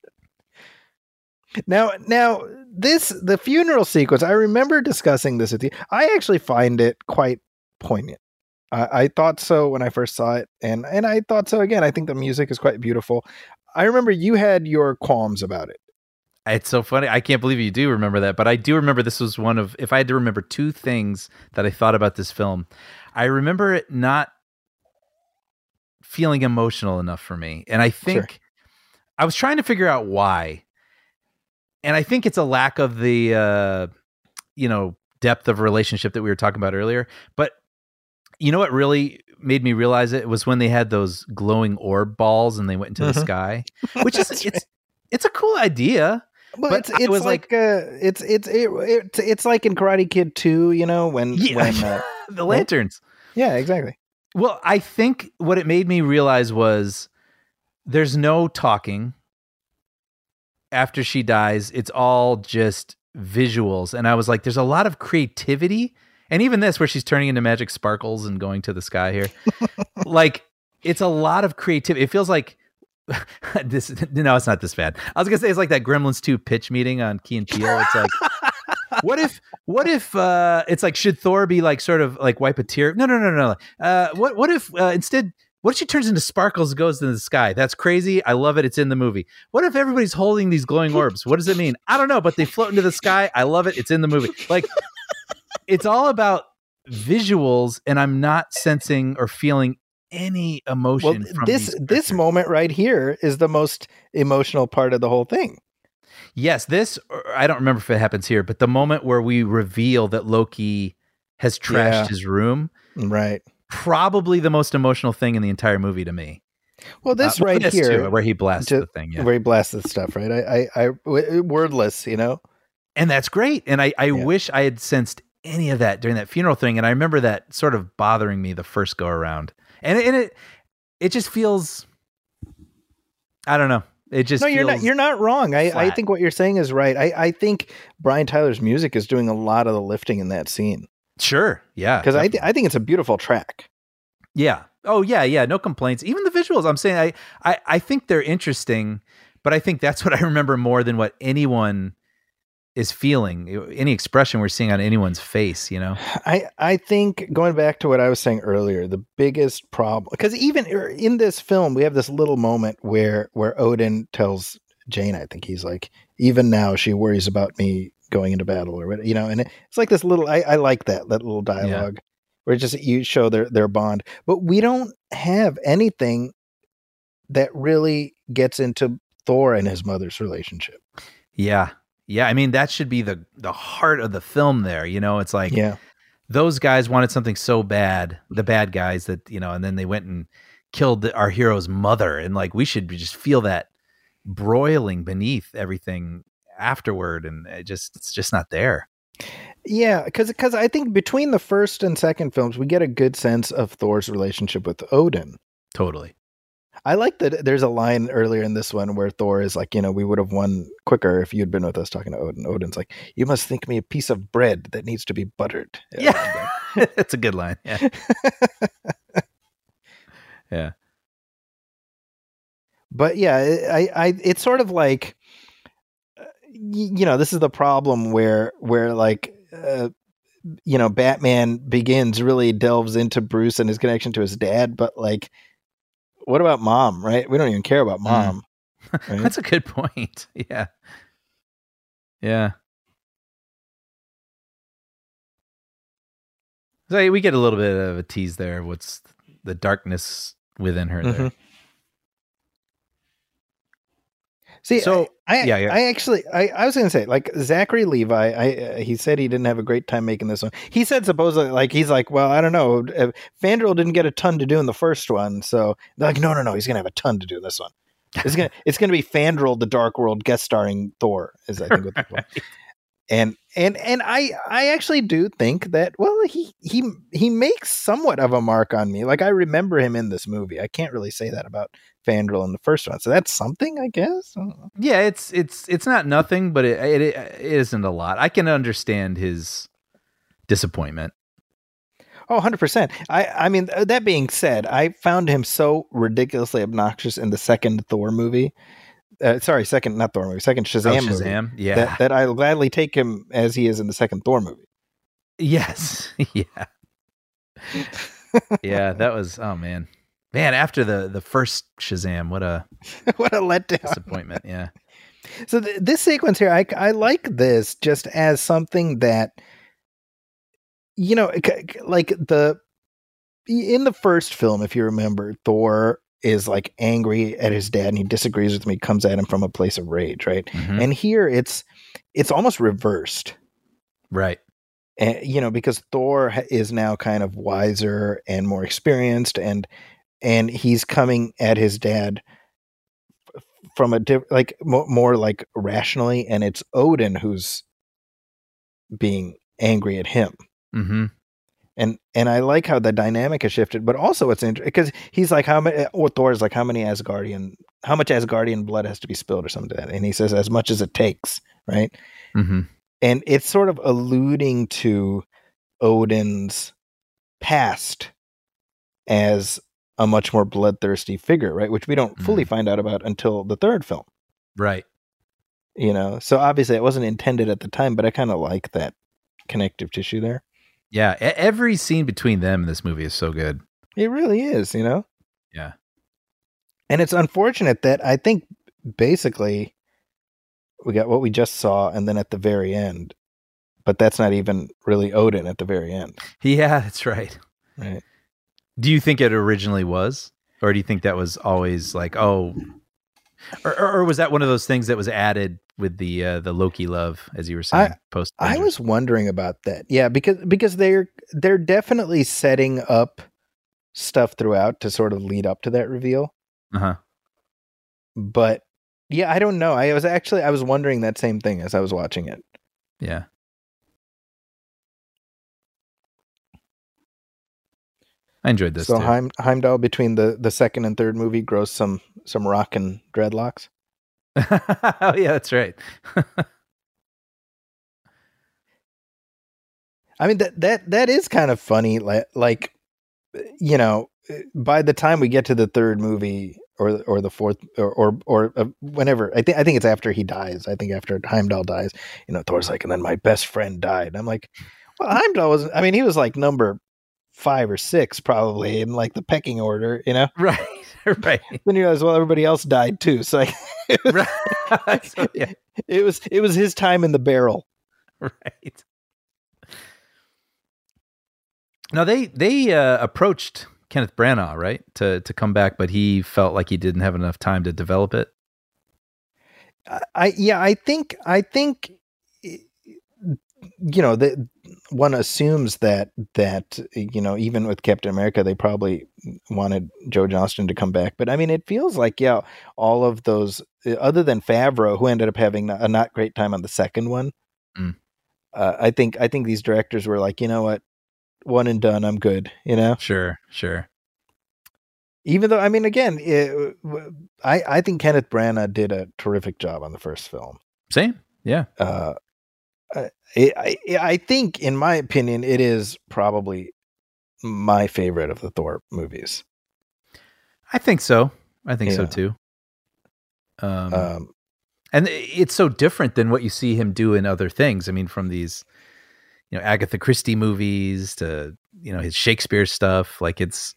Now, now this the funeral sequence. I remember discussing this with you. I actually find it quite poignant. I, I thought so when I first saw it, and and I thought so again. I think the music is quite beautiful. I remember you had your qualms about it. It's so funny. I can't believe you do remember that, but I do remember this was one of if I had to remember two things that I thought about this film, I remember it not feeling emotional enough for me. And I think Sure. I was trying to figure out why. And I think it's a lack of the uh you know, depth of relationship that we were talking about earlier, but you know what really made me realize it was when they had those glowing orb balls and they went into the Mhm. sky, which is it's it's a cool idea. Well, But it's it's was like, uh, it's it's it, it's it's like in Karate Kid 2, you know, when Yeah, when uh, the lanterns. yeah, exactly. Well, I think what it made me realize was there's no talking after she dies. It's all just visuals. And I was like, there's a lot of creativity. And even this, where she's turning into magic sparkles and going to the sky here, like it's a lot of creativity. It feels like this. No, it's not this bad. I was gonna say it's like that Gremlins 2 pitch meeting on Key and Peele. It's like, what if what if uh it's like should Thor be like sort of like wipe a tear? No, no, no, no. Uh what what if uh, instead what if she turns into sparkles and goes into the sky? That's crazy. I love it. It's in the movie. What if everybody's holding these glowing orbs? What does it mean? I don't know, but they float into the sky. I love it. It's in the movie. Like it's all about visuals and I'm not sensing or feeling any Well, emotion from this this moment right here is the most emotional part of the whole thing. Yes, this or I don't remember if it happens here, but the moment where we reveal that Loki has trashed Yeah. his room, mm, Right. Probably the most emotional thing in the entire movie to me. Well, this Uh, right this here, too, where he blasts ju- the thing, yeah. where he blasts the stuff, right? I, I, I w- wordless, you know. and that's great. And I, I Yeah. wish I had sensed any of that during that funeral thing. And I remember that sort of bothering me the first go around. And, and it, it just feels, I don't know. It just no, you're not. You're not wrong. I, I think what you're saying is right. I, I think Brian Tyler's music is doing a lot of the lifting in that scene sure, yeah, because I, th- I think it's a beautiful track. Yeah. Oh yeah, yeah. No complaints. Even the visuals. I'm saying I, I I think they're interesting, but I think that's what I remember more than what anyone is feeling. Any expression we're seeing on anyone's face, you know. I I think going back to what I was saying earlier, the biggest problem because even er, in this film we have this little moment where where Odin tells Jane, I think he's like, even now she worries about me going into battle or what, you know, and it- it's like this little. I, I like that that little dialogue where it just you show their their bond, but we don't have anything that really gets into Thor and his mother's relationship. Yeah. Yeah. I mean, that should be the the heart of the film. There, you know, it's like yeah, those guys wanted something so bad, the bad guys that you know, and then they went and killed the, our hero's mother, and like we should just feel that broiling beneath everything afterward, and it just it's just not there. Yeah, because because I think between the first and second films, we get a good sense of Thor's relationship with Odin. Totally. I like that there's a line earlier in this one where Thor is like, you know, we would have won quicker if you'd been with us talking to Odin. Odin's like, you must think me a piece of bread that needs to be buttered. Yeah. That's a good line. Yeah. yeah. but yeah, I, I, it's sort of like, you know, this is the problem where, where like, uh, you know, Batman Begins really delves into Bruce and his connection to his dad, but like, what about mom? Right? We don't even care about mom. right? That's a good point. Yeah. Yeah. So we get a little bit of a tease there. of What's the darkness within her there? See, So- I, I, yeah, yeah. I actually, I, I was gonna say, like Zachary Levi, I, uh, he said he didn't have a great time making this one. He said supposedly, like he's like, well, I don't know, uh, Fandral didn't get a ton to do in the first one, so they're like, no, no, no, he's gonna have a ton to do in this one. It's gonna, it's gonna be Fandral, the Dark World guest starring Thor, is I think what it. And and and I I actually do think that well he he he makes somewhat of a mark on me. Like I remember him in this movie. I can't really say that about Fandral in the first one. So that's something, I guess. I. Yeah, it's it's it's not nothing, but it, it it isn't a lot. I can understand his disappointment. Oh, 100%. I I mean uh, that being said, I found him so ridiculously obnoxious in the second Thor movie. Uh, sorry, second not Thor movie, second Shazam, oh, movie. Shazam, yeah, That that I'll gladly take him as he is in the second Thor movie. yes, yeah, yeah. That was oh man, man. After the the first Shazam, what a what a letdown. disappointment. Yeah, So th- this sequence here, I, I like this just as something that, you know, like the in the first film, if you remember, Thor is like angry at his dad and he disagrees with him. He comes at him from a place of rage, right? Mhm. And here it's it's almost reversed. right. And, you know, because Thor is now kind of wiser and more experienced, and and he's coming at his dad from a diff- like mo- more like rationally, and it's Odin who's being angry at him. Mm-hmm. And and I like how the dynamic has shifted, but also it's interesting because he's like how many or is like how many Asgardian how much Asgardian blood has to be spilled or something like that, and he says as much as it takes, right? Mm-hmm. and it's sort of alluding to Odin's past as a much more bloodthirsty figure, right? Which we don't fully find out about until the third film, Right. you know. So obviously, it wasn't intended at the time, but I kind of like that connective tissue there. Yeah. Every scene between them in this movie is so good. It really is, you know. Yeah. And it's unfortunate that I think basically we got what we just saw, and then at the very end, but that's not even really Odin at the very end, Yeah, that's right. right? Do you think it originally was, or do you think that was always like, oh, or, or, or was that one of those things that was added with the uh, the Loki love, as you were saying, post? I was wondering about that. Yeah, because because they're they're definitely setting up stuff throughout to sort of lead up to that reveal. uh huh. But yeah, I don't know. I was actually I was wondering that same thing as I was watching it. Yeah. I enjoyed this so. Heim, Heimdall between the the second and third movie grows some some rockin' dreadlocks. oh yeah, that's right. I mean that that that is kind of funny. Like like you know, by the time we get to the third movie or or the fourth or or, or uh, whenever I think I think it's after he dies. I think after Heimdall dies, you know, Thor's like, and then my best friend died. And I'm like, well, Heimdall was. I mean, he was like number five or six probably in like the pecking order. You know, right, right, then you realize well everybody else died too. So like, it was, right. So, yeah, it was it was his time in the barrel. right. Now they they uh, approached Kenneth Branagh right to to come back, but he felt like he didn't have enough time to develop it. I, I yeah, I think I think you know that one assumes that that you know even with Captain America they probably wanted Joe Johnston to come back, but I mean it feels like yeah all of those other than Favreau who ended up having a not great time on the second one. Mm. uh, I think I think these directors were like, you know what, one and done, I'm good. You know, Sure, sure. even though I mean, again, it, w- I I think Kenneth Branagh did a terrific job on the first film. Same. Yeah. Uh, I, I I think, in my opinion, it is probably my favorite of the Thor movies. I think so. I think so too. Um, Um, and it's so different than what you see him do in other things. I mean, from these, you know, Agatha Christie movies to you know his Shakespeare stuff. Like it's,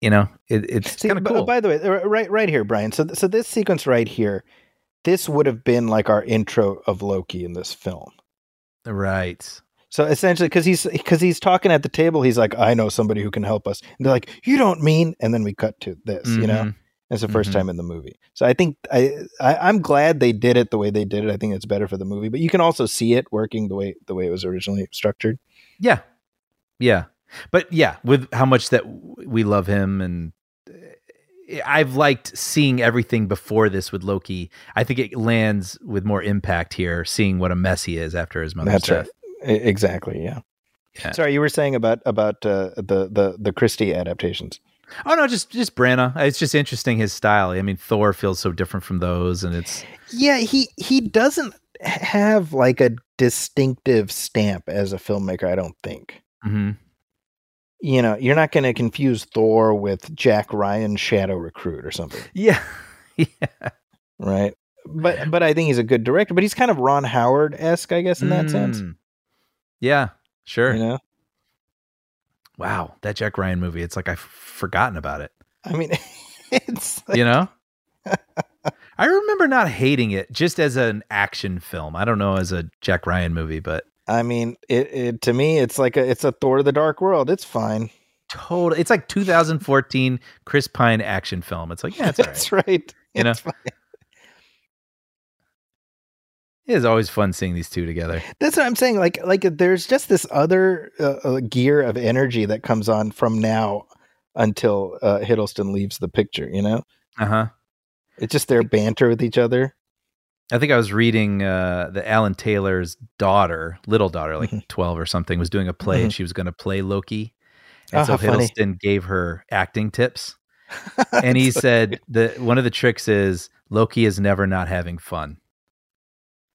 you know, it, it's kind of cool. By the way, uh, right, right here, Brian. So, so this sequence right here, this would have been like our intro of Loki in this film. right. So essentially, because he's because he's talking at the table, he's like, "I know somebody who can help us." And they're like, "You don't mean?" And then we cut to this. You know, Mhm. it's the 1st Mhm. time in the movie. So I think I, I I'm glad they did it the way they did it. I think it's better for the movie, but you can also see it working the way the way it was originally structured. Yeah. Yeah. But yeah, with how much that we love him and I've liked seeing everything before this with Loki. I think it lands with more impact here, seeing what a mess he is after his mother's That's death. right. Exactly. Yeah. Yeah. Sorry, you were saying about about uh, the the the Christie adaptations. Oh no, just just Branagh. It's just interesting his style. I mean, Thor feels so different from those, and it's Yeah, he he doesn't have like a distinctive stamp as a filmmaker. I don't think. mhm. You know, you're not going to confuse Thor with Jack Ryan Shadow Recruit or something, yeah, yeah. right? But but I think he's a good director. But he's kind of Ron Howard esque, I guess, in that sense. Mm. Yeah, sure. You know, Wow, that Jack Ryan movie. It's like I've forgotten about it. I mean, it's like, you know i remember not hating it just as an action film i don't know as a jack ryan movie but I mean, it, it to me, it's like a it's a Thor: of The Dark World. It's fine. total it's like 2014 chris pine action film it's like yeah it's all right. That's right. You know? It's fine. it is always fun seeing these two together That's what I'm saying. Like, like there's just this other uh, uh, gear of energy that comes on from now until uh, Hiddleston leaves the picture. You know, uh-huh it's just their banter with each other. I think i was reading uh that alan taylor's daughter little daughter like Mhm. 12 or something was doing a play and she was going to play loki Oh, and so how funny. hiddleston gave her acting tips and he said that one of the tricks is loki is never not having fun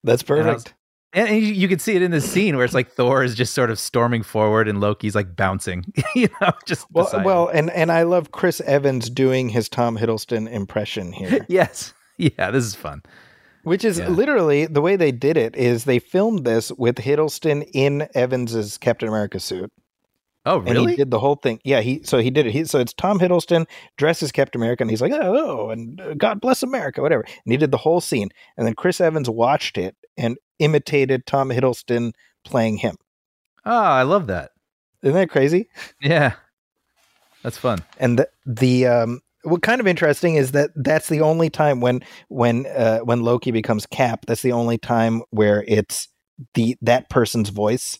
"That's And was- perfect." And, you, can see it in this scene where it's like Thor is just sort of storming forward and Loki's like bouncing, you know, just Well, well, and and I love Chris Evans doing his Tom Hiddleston impression here, yes, yeah, this is fun. Which is Yeah. literally the way they did it. Is they filmed this with Hiddleston in Evans's Captain America suit. Oh, and really? he did the whole thing. Yeah, he so he did it. He, so it's Tom Hiddleston dresses Captain America, and he's like, "Oh, and uh, God bless America," whatever. And he did the whole scene, and then Chris Evans watched it and imitated Tom Hiddleston playing him. Oh, I love that. Isn't that crazy? Yeah, that's fun. And the, the um, what kind of interesting is that that's the only time when when uh, when Loki becomes Cap. That's the only time where it's the that person's voice,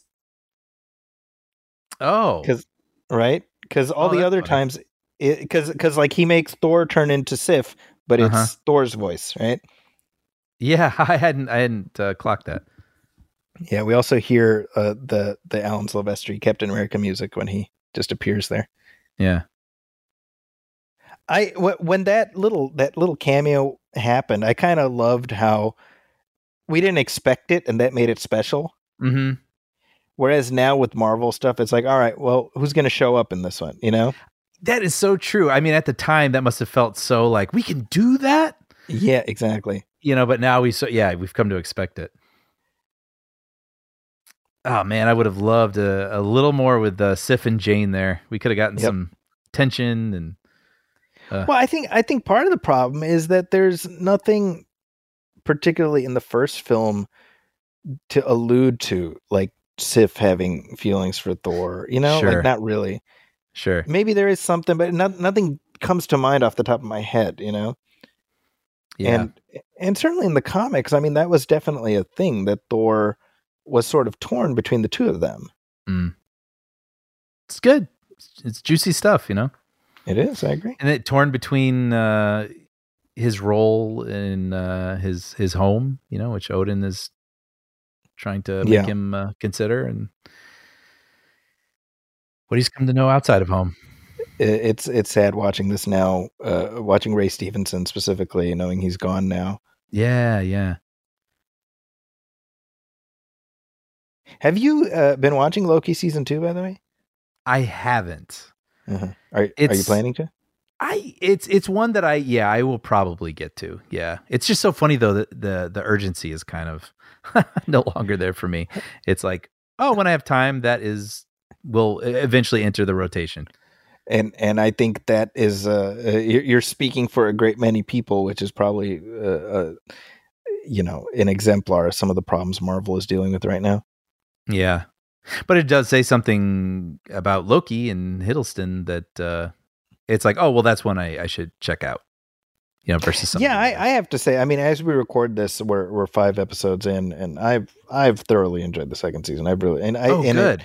Oh, because right? Because all Oh, the other funny. times, because because like he makes Thor turn into Sif, but it's Uh-huh. Thor's voice, right? yeah, I hadn't, I hadn't uh, clocked that. Yeah, we also hear uh, the the Alan Silvestri Captain America music when he just appears there. Yeah, I when that little that little cameo happened, I kind of loved how we didn't expect it, and that made it special. hmm Whereas now with Marvel stuff, it's like, all right, well, who's going to show up in this one? You know? that is so true. I mean, at the time, that must have felt so like we can do that, Yeah, exactly. you know. But now we, so yeah, we've come to expect it. Oh man, I would have loved a, a little more with uh, Sif and Jane there. We could have gotten Yep. some tension and Uh. Well, I think I think part of the problem is that there's nothing particularly in the first film to allude to like Sif having feelings for Thor, you know? Sure. Like not really. sure. Maybe there is something but not, nothing comes to mind off the top of my head, you know? Yeah. And and certainly in the comics, I mean that was definitely a thing that Thor was sort of torn between the two of them. it's good. It's juicy stuff, you know. It is, I agree. And it torn between uh, his role in uh, his his home, you know, which Odin is trying to make Yeah. him uh, consider and what he's come to know outside of home. It's it's sad watching this now, uh, watching Ray Stevenson specifically, knowing he's gone now. Yeah, yeah. Have you uh, been watching Loki season two? By the way, I haven't. uh are are you planning to? I it's it's one that I yeah I will probably get to yeah it's just so funny though that the the urgency is kind of no longer there for me it's like oh when I have time that is will eventually enter the rotation and and I think that is uh, uh you're, you're speaking for a great many people, which is probably uh, uh, you know an exemplar of some of the problems Marvel is dealing with right now. yeah but it does say something about Loki and Hiddleston that uh it's like oh well that's one I I should check out you know versus something yeah, I, I have to say, I mean, as we record this, we're we're five episodes in, and I've I've thoroughly enjoyed the second season. I've really and I oh and it- good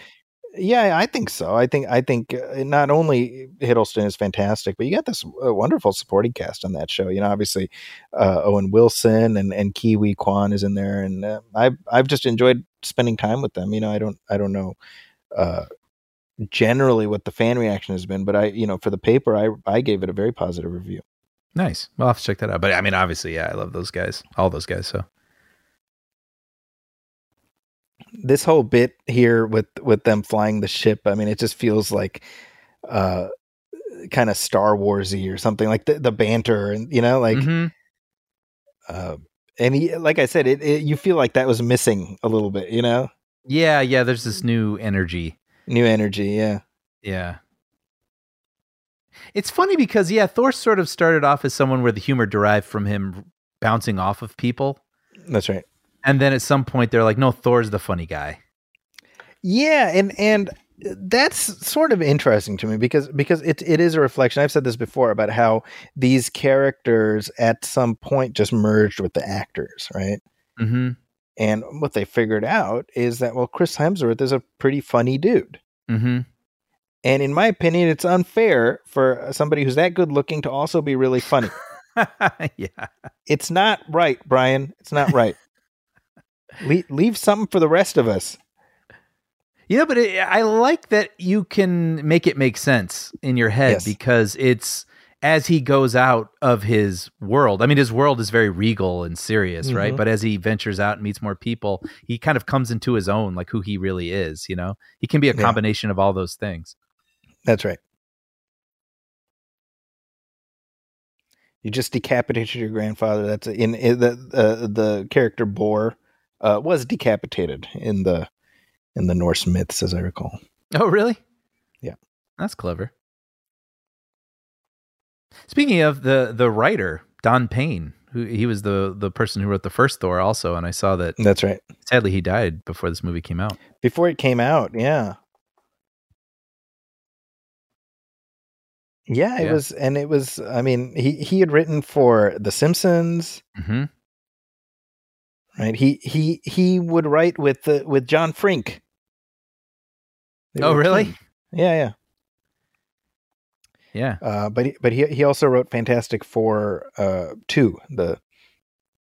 yeah, I think so. I think I think uh, not only Hiddleston is fantastic, but you got this uh, wonderful supporting cast on that show. You know, obviously uh, Owen Wilson and and Ke Huy Quan is in there, and uh, I've I've just enjoyed spending time with them. You know, I don't I don't know uh, generally what the fan reaction has been, but I you know for the paper I I gave it a very positive review. nice well I'll have to check that out but I mean obviously yeah I love those guys all those guys so this whole bit here with with them flying the ship i mean it just feels like uh kind of star warsy or something like the, the banter and you know like Mhm. uh and he, like i said it, it you feel like that was missing a little bit you know yeah yeah there's this new energy new energy yeah Yeah. It's funny because yeah, Thor sort of started off as someone where the humor derived from him bouncing off of people. that's right And then at some point they're like, no, Thor's the funny guy. yeah and and that's sort of interesting to me because because it it is a reflection i've said this before about how these characters at some point just merged with the actors right Mm-hmm. And what they figured out is that well, Chris Hemsworth is a pretty funny dude. Mm-hmm. And in my opinion, it's unfair for somebody who's that good looking to also be really funny. yeah. it's not right, Brian. It's not right. Le- leave something for the rest of us. You know, but it, I like that you can make it make sense in your head Yes. because it's as he goes out of his world. I mean, his world is very regal and serious, right? Mhm. But as he ventures out and meets more people, he kind of comes into his own, like who he really is. You know, he can be a Yeah. combination of all those things. That's right. You just decapitated your grandfather. That's in, in the uh, the character Bor uh, was decapitated in the in the Norse myths, as I recall. Oh, really? Yeah. That's clever. Speaking of the the writer, Don Payne, who he was the the person who wrote the first Thor also, and I saw that That's right. sadly he died before this movie came out. Before it came out, yeah. Yeah, it Yeah. was, and it was. I mean, he he had written for The Simpsons, Mm-hmm. Right? He he he would write with the with John Frink. They Oh, really? Yeah, yeah. Yeah. Uh, but he, but he he also wrote Fantastic Four uh, two, the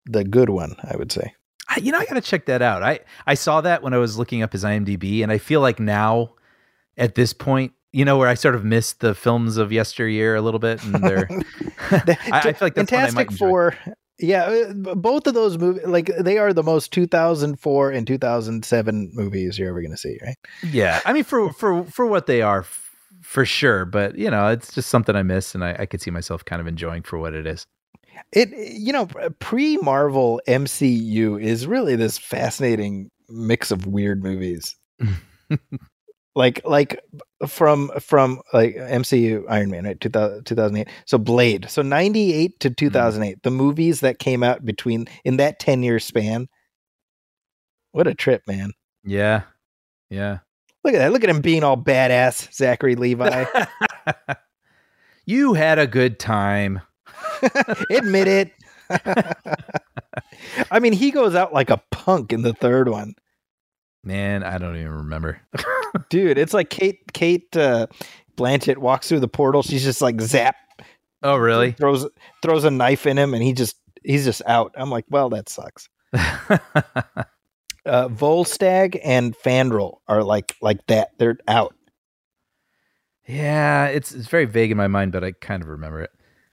the good one, I would say. I, you know, I got to check that out. I I saw that when I was looking up his IMDb, and I feel like now, at this point, you know, where I sort of missed the films of yesteryear a little bit, and they're. I, I feel like that's one I might Fantastic enjoy. Yeah, uh, both of those movies, like they are the most 2004 and 2007 movies you're ever going to see, right? Yeah, I mean, for for for what they are, f- for sure. But you know, it's just something I miss, and I, I could see myself kind of enjoying for what it is. It, you know, pre Marvel MCU is really this fascinating mix of weird movies. like, like from from like MCU Iron Man, right? 2000, 2008. So Blade. So 98 to hmm. 2008, the movies that came out between in that 10 year span. What a trip, man. Yeah, yeah. Look at that. Look at him being all badass, Zachary Levi. you had a good time. Admit it. I mean, he goes out like a punk in the third one. Man, I don't even remember. Dude, it's like Kate Kate uh, Blanchett walks through the portal. She's just like zap, oh, really? throws throws a knife in him, and he just he's just out. I'm like, well, that sucks. Uh, Volstagg and Fandral are like like that. They're out. Yeah, it's it's very vague in my mind, but I kind of remember it.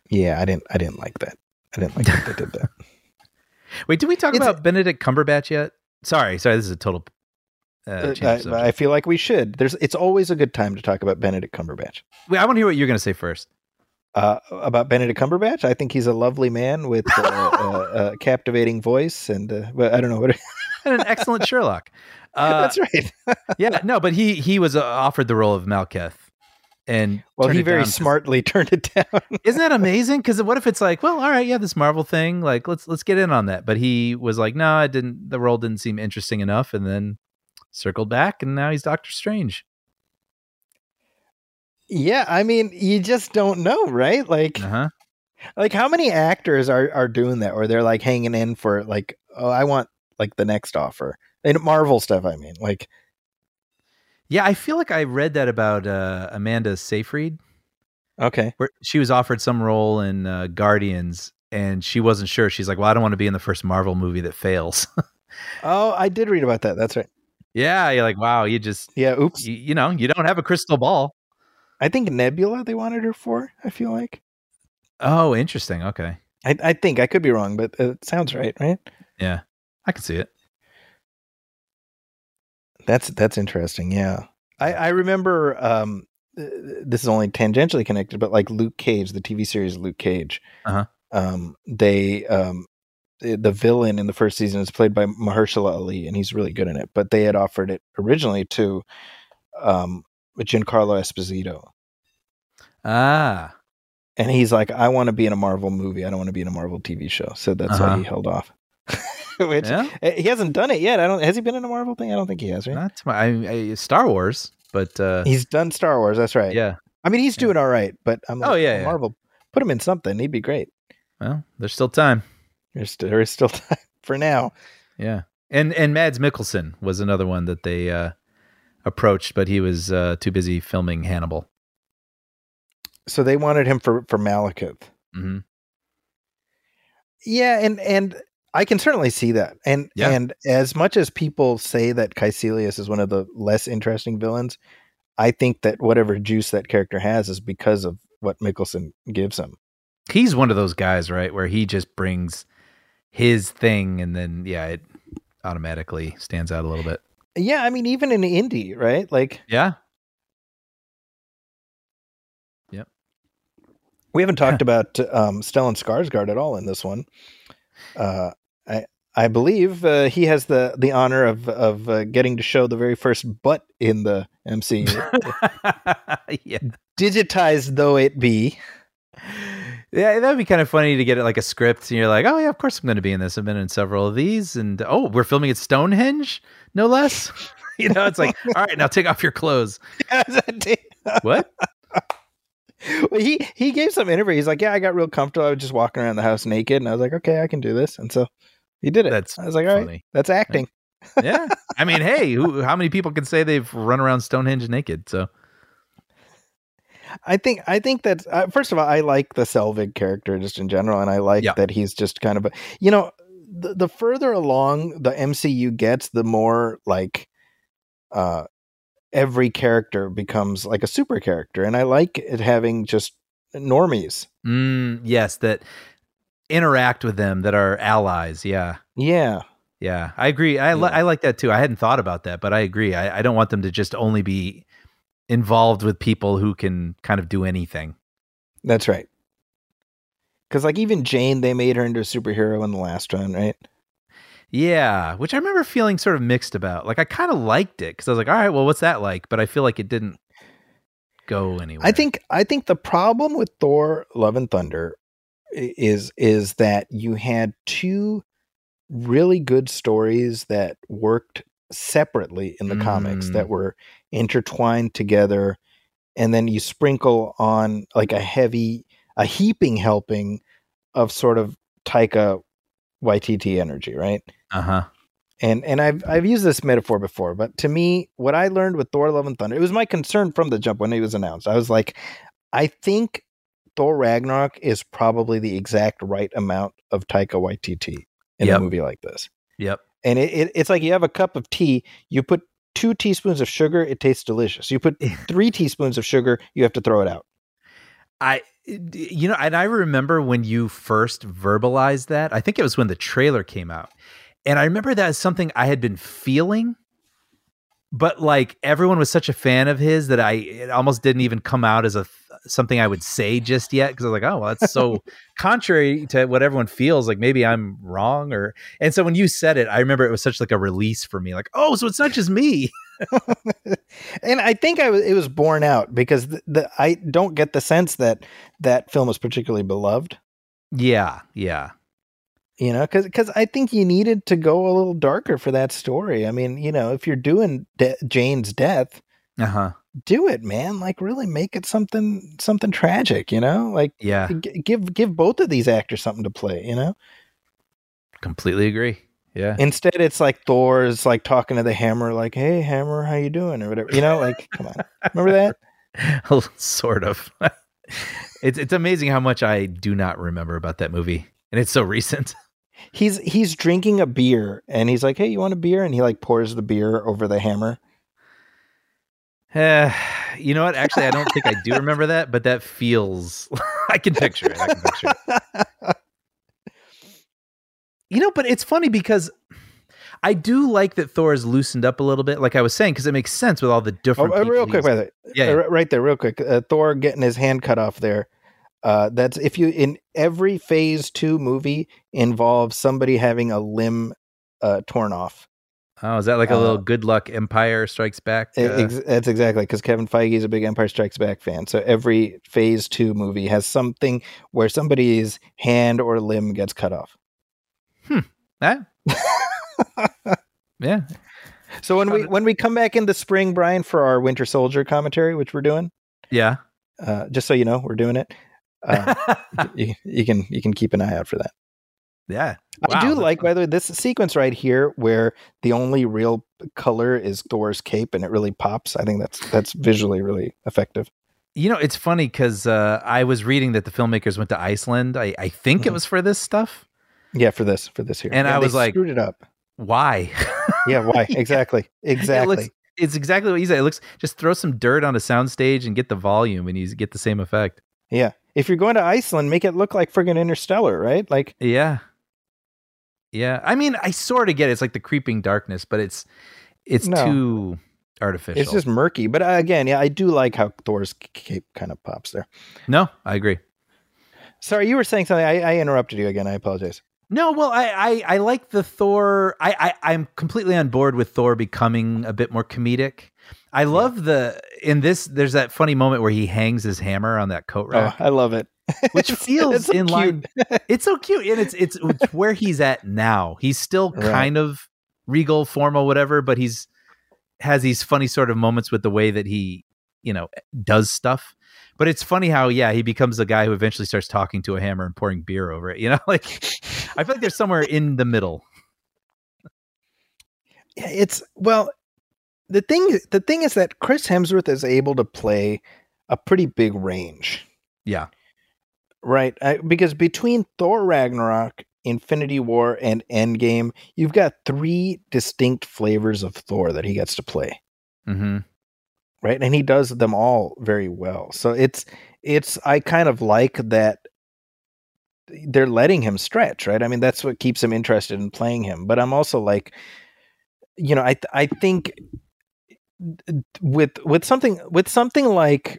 Yeah, I didn't I didn't like that. I didn't like that they did that. Wait, did we talk It's- about Benedict Cumberbatch yet? Sorry, sorry, this is a total uh, Uh, I. I feel like we should. There's it's always a good time to talk about Benedict Cumberbatch. Wait, I want to hear what you're going to say first. Uh, about Benedict Cumberbatch, I think he's a lovely man with uh, a, a captivating voice, and uh, but I don't know what. And an excellent Sherlock. Uh, That's right. yeah, no, but he he was uh, offered the role of Malekith, and Well, he very smartly turned it down. Isn't that amazing? Because what if it's like, well, all right, yeah, this Marvel thing, like let's let's get in on that. But he was like, no, I didn't. The role didn't seem interesting enough, and then circled back, and now he's Doctor Strange. yeah, I mean, you just don't know, right? Like, Uh huh. like how many actors are are doing that, or they're like hanging in for like, oh, I want like the next offer. And Marvel stuff, I mean, like, Yeah, I feel like I read that about uh, Amanda Seyfried, okay, where she was offered some role in uh, Guardians, and she wasn't sure. She's like, well, I don't want to be in the first Marvel movie that fails. oh, I did read about that. That's right. Yeah, you're like, wow, you just, Yeah, oops. you, you know, you don't have a crystal ball. I think Nebula they wanted her for. I feel like. Oh, interesting. Okay. I, I think I could be wrong, but it sounds right, right? Yeah, I can see it. That's that's interesting. Yeah, I I remember. Um, uh, this is only tangentially connected, but like Luke Cage, the TV series Luke Cage. Uh-huh. Um, they um, the the villain in the first season is played by Mahershala Ali, and he's really good in it. But they had offered it originally to um Giancarlo Esposito, Ah, and he's like, "I want to be in a Marvel movie. I don't want to be in a Marvel TV show." So that's Uh-huh. why he held off. Which yeah. uh, he hasn't done it yet. I don't. Has he been in a Marvel thing? I don't think he has. Right? Not my, I, I, Star Wars, but uh, He's done Star Wars. That's right. yeah. I mean, he's Yeah. doing all right, but I'm like, Oh, yeah, well, yeah. Marvel, put him in something. He'd be great. Well, there's still time. There's there is still time for now. Yeah, and and Mads Mikkelsen was another one that they uh, approached, but he was uh, too busy filming Hannibal. So they wanted him for for Malekith. hmm Yeah, and and I can certainly see that. And Yeah. and as much as people say that Kaecilius is one of the less interesting villains, I think that whatever juice that character has is because of what Mikkelsen gives him. He's one of those guys, right, where he just brings his thing, and then yeah, it automatically stands out a little bit. Yeah, I mean, even in Indy, right? Like Yeah, yeah, we haven't talked about um, Stellan Skarsgård at all in this one. Uh, I I believe uh, he has the the honor of of uh, getting to show the very first butt in the MCU, yeah, digitized though it be. Yeah. That would be kind of funny to get it like a script, and you're like, oh yeah, of course I'm going to be in this. I've been in several of these, and oh, we're filming at Stonehenge, no less. you know, it's like, all right, now take off your clothes. What? Well, he he gave some interview. He's like, "Yeah, I got real comfortable. I was just walking around the house naked, and I was like, okay, I can do this." And so he did it. That's I was like, all right, that's acting. yeah. I mean, hey, who, how many people can say they've run around Stonehenge naked? So I think I think that uh, first of all, I like the Selvig character just in general, and I like Yeah. that he's just kind of a you know the, the further along the MCU gets, the more like uh every character becomes like a super character, and I like it having just normies. mm, yes, that interact with them that are allies. Yeah. Yeah, Yeah, I agree. I, li- Yeah. I like that too. I hadn't thought about that, but I agree. I, I don't want them to just only be involved with people who can kind of do anything. that's right. Because like even Jane, they made her into a superhero in the last one, right? Yeah, which I remember feeling sort of mixed about. Like I kind of liked it because I was like, all right, well, what's that like? But I feel like it didn't go anywhere. I think I think the problem with Thor: Love and Thunder is is that you had two really good stories that worked separately in the comics Mm. that were intertwined together and then you sprinkle on like a heavy a heaping helping of sort of Taika Waititi energy, right? Uh huh. and and I've I've used this metaphor before, but to me, what I learned with Thor: Love and Thunder, it was my concern from the jump when it was announced. I was like, I think Thor Ragnarok is probably the exact right amount of Taika Waititi in Yep. a movie like this. Yep. And it, it, it's like you have a cup of tea. You put two teaspoons of sugar, it tastes delicious. You put three teaspoons of sugar, you have to throw it out. I, you know, and I remember when you first verbalized that. I think it was when the trailer came out, and I remember that as something I had been feeling, but like everyone was such a fan of his that I it almost didn't even come out as a something I would say just yet because I was like, oh, well, that's so contrary to what everyone feels. Like maybe I'm wrong, or and so when you said it, I remember it was such like a release for me. Like, oh, so it's not just me. and I think I was it was borne out because the, the I don't get the sense that that film was particularly beloved. Yeah, yeah. You know, because because I think you needed to go a little darker for that story. I mean, you know, if you're doing de- Jane's death, Uh huh. do it, man. Like, really make it something something tragic. You know, like Yeah, g- give give both of these actors something to play. You know, completely agree. Yeah. instead it's like Thor's like talking to the Hammer, like, "Hey, Hammer, how you doing?" or whatever. You know, like, come on, remember that? sort of. it's it's amazing how much I do not remember about that movie, and it's so recent. He's he's drinking a beer and he's like, "Hey, you want a beer?" and he like pours the beer over the Hammer. Eh, you know what? Actually, I don't think I do remember that, but that feels. I can picture it. I can picture it. You know, but it's funny because I do like that Thor is loosened up a little bit, like I was saying, because it makes sense with all the Oh, different. uh, real quick, by the way, Yeah, uh, yeah. right there, real quick. Uh, Thor getting his hand cut off there. Uh, that's if you in every Phase Two movie involves somebody having a limb uh, torn off. Oh, is that like a Uh, little good luck Empire Strikes Back? Uh, ex- that's exactly because Kevin Feige is a big Empire Strikes Back fan. So every Phase Two movie has something where somebody's hand or limb gets cut off. ah. yeah. So when we when we come back in the spring, Brian, for our Winter Soldier commentary, which we're doing, Yeah. uh, just so you know, we're doing it. Uh, you, you can you can keep an eye out for that. yeah. I do like, by the way, this sequence right here where the only real color is Thor's cape and it really pops. I think that's that's visually really effective. You know, it's funny because uh, I was reading that the filmmakers went to Iceland. I, I think it Mhm. was for this stuff. Yeah, for this for this here, And I was like- screwed it up. Why? Yeah, why exactly? Exactly. It looks, it's exactly what you said. It looks just throw some dirt on a soundstage and get the volume, and you get the same effect. Yeah, if you're going to Iceland, make it look like friggin' Interstellar, right? Like, Yeah, yeah. I mean, I sort of get it. It's like the creeping darkness, but it's it's No. too artificial. it's just murky. But uh, again, yeah, I do like how Thor's cape kind of pops there. no. I agree. Sorry, you were saying something. I, I interrupted you again. I apologize. No, well, I, I, I like the Thor. I, I, I'm completely on board with Thor becoming a bit more comedic. I love the in this. There's that funny moment where he hangs his hammer on that coat Oh, rack, I love it. which feels it's so in line. It's so cute, and it's it's, it's where he's at now. He's still Right. kind of regal, formal, whatever, but he's has these funny sort of moments with the way that he, you know, does stuff. But it's funny how, yeah, he becomes the guy who eventually starts talking to a hammer and pouring beer over it. You know, like I feel like there's somewhere in the middle. Yeah, it's well the thing the thing is that Chris Hemsworth is able to play a pretty big range, Yeah. right? I, because between Thor Ragnarok, Infinity War, and Endgame, you've got three distinct flavors of Thor that he gets to play, Mm-hmm. Right? And he does them all very well. So it's it's I kind of like that they're letting him stretch, right? I mean, that's what keeps him interested in playing him. But I'm also like, you know, I th- I think with with something with something like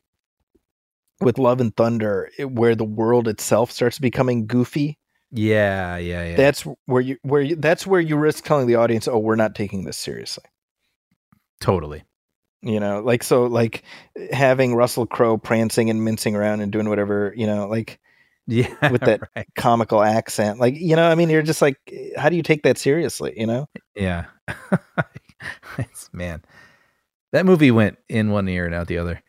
with Love and Thunder, it- where the world itself starts becoming goofy, Yeah, yeah, yeah. that's where you where you, that's where you risk telling the audience, "Oh, we're not taking this seriously." totally. You know, like so, like having Russell Crowe prancing and mincing around and doing whatever, you know, like Yeah. With that- right. comical accent, like you know, I mean, you're just like, how do you take that seriously? You know? Yeah. man, that movie went in one ear and out the other.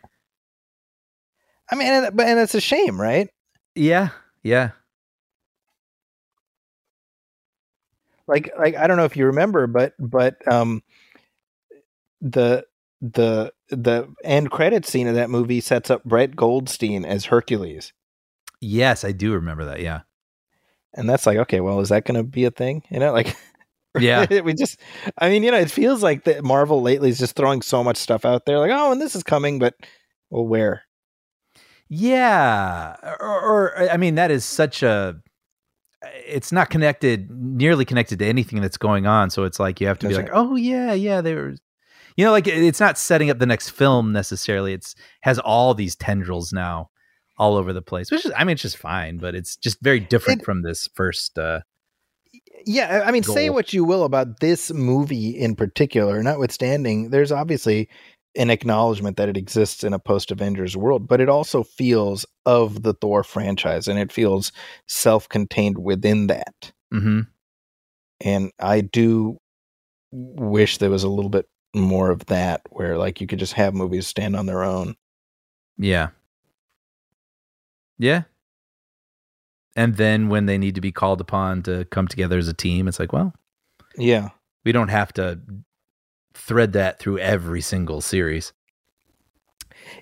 I mean, and, but and it's a shame, right? Yeah. Yeah. like like I don't know if you remember, but but um the the the end credit scene of that movie sets up Brett Goldstein as Hercules. Yes, I do remember that. Yeah. And that's like, okay, well, is that gonna be a thing? You know, like Yeah. we just, I mean, you know, it feels like that Marvel lately is just throwing so much stuff out there, like, oh, and this is coming, but well, where? Yeah, or, or I mean, that is such a. It's not connected, nearly connected to anything that's going on. So it's like you have to be like, oh yeah, yeah, they were. You know, like it's not setting up the next film necessarily. It's has all these tendrils now, all over the place. Which is, I mean, it's just fine, but it's just very different It- from this first. uh Yeah, I mean, say what you will about this movie in particular, notwithstanding, there's obviously an acknowledgement that it exists in a post Avengers world, but it also feels of the Thor franchise and it feels self contained within that. mhm. And I do wish there was a little bit more of that where like you could just have movies stand on their own. Yeah. Yeah. And then when they need to be called upon to come together as a team, it's like, well, Yeah. we don't have to thread that through every single series.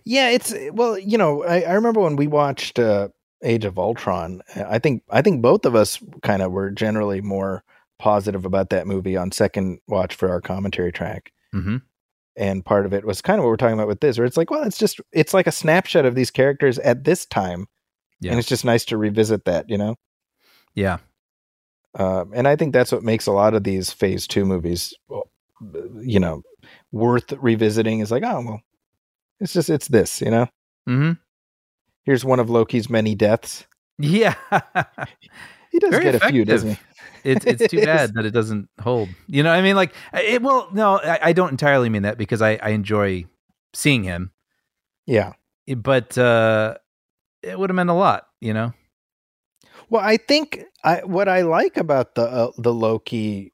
Yeah, it's well, you know, I, I remember when we watched uh, Age of Ultron. I think I think both of us kind of were generally more positive about that movie on second watch for our commentary track. Mm-hmm. And part of it was kind of what we're talking about with this, where it's like, well, it's just it's like a snapshot of these characters at this time, Yeah. and it's just nice to revisit that, you know. Yeah. Um, and I think that's what makes a lot of these Phase Two movies, you know, worth revisiting. Is like, oh well, it's just it's this, you know. Mm-hmm. Here's one of Loki's many deaths. Yeah. He does Very get a few, doesn't he? It's it's too bad that it doesn't hold. You know, what I mean, like, it. Well, no, I, I don't entirely mean that because I I enjoy seeing him, Yeah. but uh it would have meant a lot. You know. Well, I think I what I like about the uh, the Loki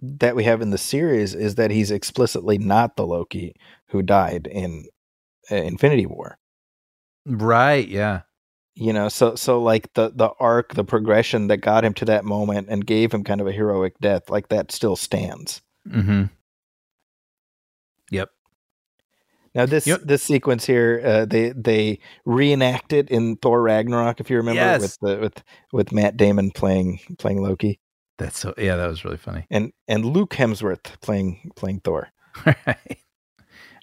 that we have in the series is that he's explicitly not the Loki who died in uh, Infinity War. Right. Yeah. You know, so so like the the arc, the progression that got him to that moment and gave him kind of a heroic death, like that still stands. Mm-hmm. Yep. Now this Yep. this sequence here, uh, they they reenact it in Thor Ragnarok, if you remember, Yes. with the with with Matt Damon playing playing Loki That's so. Yeah, that was really funny. and and Luke Hemsworth playing playing Thor. right.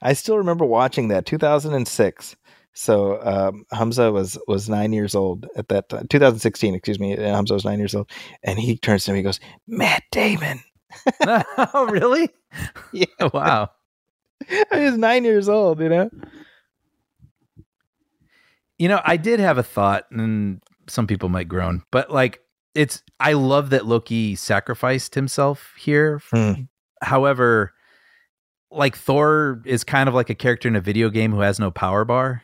I still remember watching that 2006. So um, Hamza was was nine years old at that time. 2016, excuse me. Hamza was nine years old, and he turns to me, he goes, "Matt Damon." oh, really? Yeah. Wow. I was nine years old, you know. You know, I did have a thought, and some people might groan, but like, it's. I love that Loki sacrificed himself here. Hmm. However, like Thor is kind of like a character in a video game who has no power bar.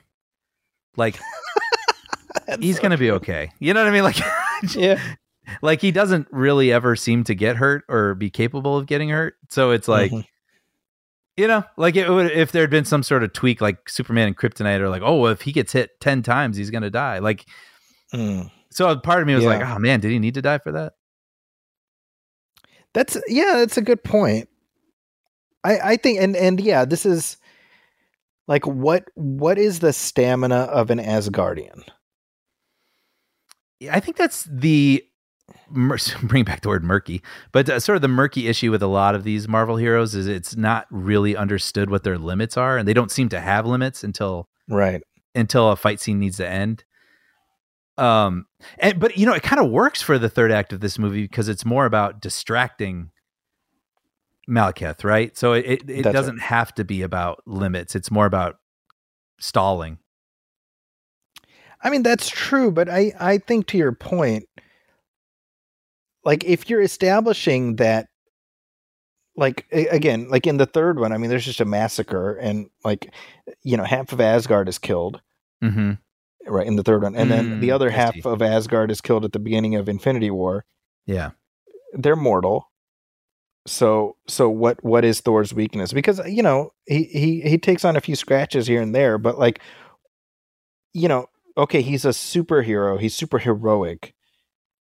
Like he's gonna be okay. You know what I mean? Like, Yeah. like he doesn't really ever seem to get hurt or be capable of getting hurt. So it's like, Mhm. you know, like it would if there had been some sort of tweak, like Superman and Kryptonite, or like, oh, if he gets hit ten times, he's gonna die. Like, Mm. so part of me was like, oh man, did he need to die for that? That's yeah, that's a good point. I I think and and yeah, this is like what what is the stamina of an Asgardian? Yeah, I think that's the mur- bring back the word murky, but uh, sort of the murky issue with a lot of these Marvel heroes is it's not really understood what their limits are, and they don't seem to have limits until Right. until a fight scene needs to end. Um, and but you know, it kind of works for the third act of this movie because it's more about distracting Malekith, right? So it it, it doesn't have to be about limits; it's more about stalling. I mean that's true, but I I think to your point like if you're establishing that like again, like in the third one, I mean there's just a massacre and like you know, half of Asgard is killed, Mm-hmm. right, in the third one. And then the Mm, other half of Asgard is killed at the beginning of Infinity War. Yeah, they're mortal. So so what what is Thor's weakness? Because uh, you know he he he takes on a few scratches here and there, but like you know okay he's a superhero, he's super heroic,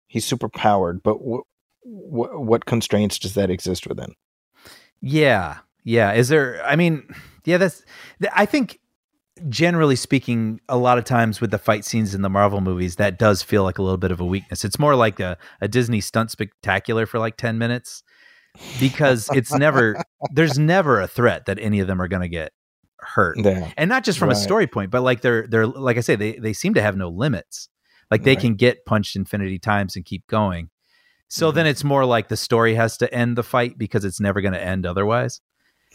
he's super powered, but what what what constraints does that exist within? yeah, yeah. Is there? I mean, yeah. That's. I think generally speaking, a lot of times with the fight scenes in the Marvel movies, that does feel like a little bit of a weakness. It's more like a, a Disney stunt spectacular for like 10 minutes. Because it's never there's never a threat that any of them are going to get hurt. Yeah. And not just from a story point, but like they're they're like I say they they seem to have no limits. Like they Right. can get punched infinity times and keep going. So Mm-hmm. then it's more like the story has to end the fight because it's never going to end otherwise.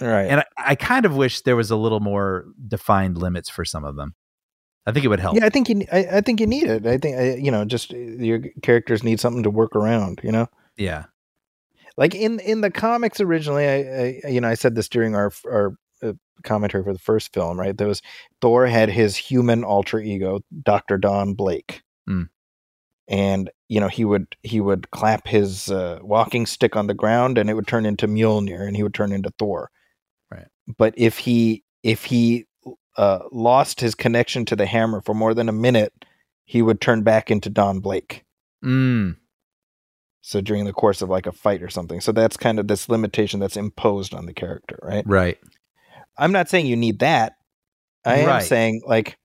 Right. And I, I kind of wish there was a little more defined limits for some of them. I think it would help. yeah, I think you. I, I think you need it. I think uh, you know, just uh, your characters need something to work around. You know, Yeah. Like in in the comics originally. I, I you know I said this during our our uh, commentary for the first film. Right, there was Thor had his human alter ego, Doctor Don Blake, Hmm. and you know he would he would clap his uh, walking stick on the ground, and it would turn into Mjolnir, and he would turn into Thor. Right. But if he if he uh, lost his connection to the hammer for more than a minute, he would turn back into Don Blake. Mm. So during the course of like a fight or something. So that's kind of this limitation that's imposed on the character, right? Right. I'm not saying you need that. I am saying like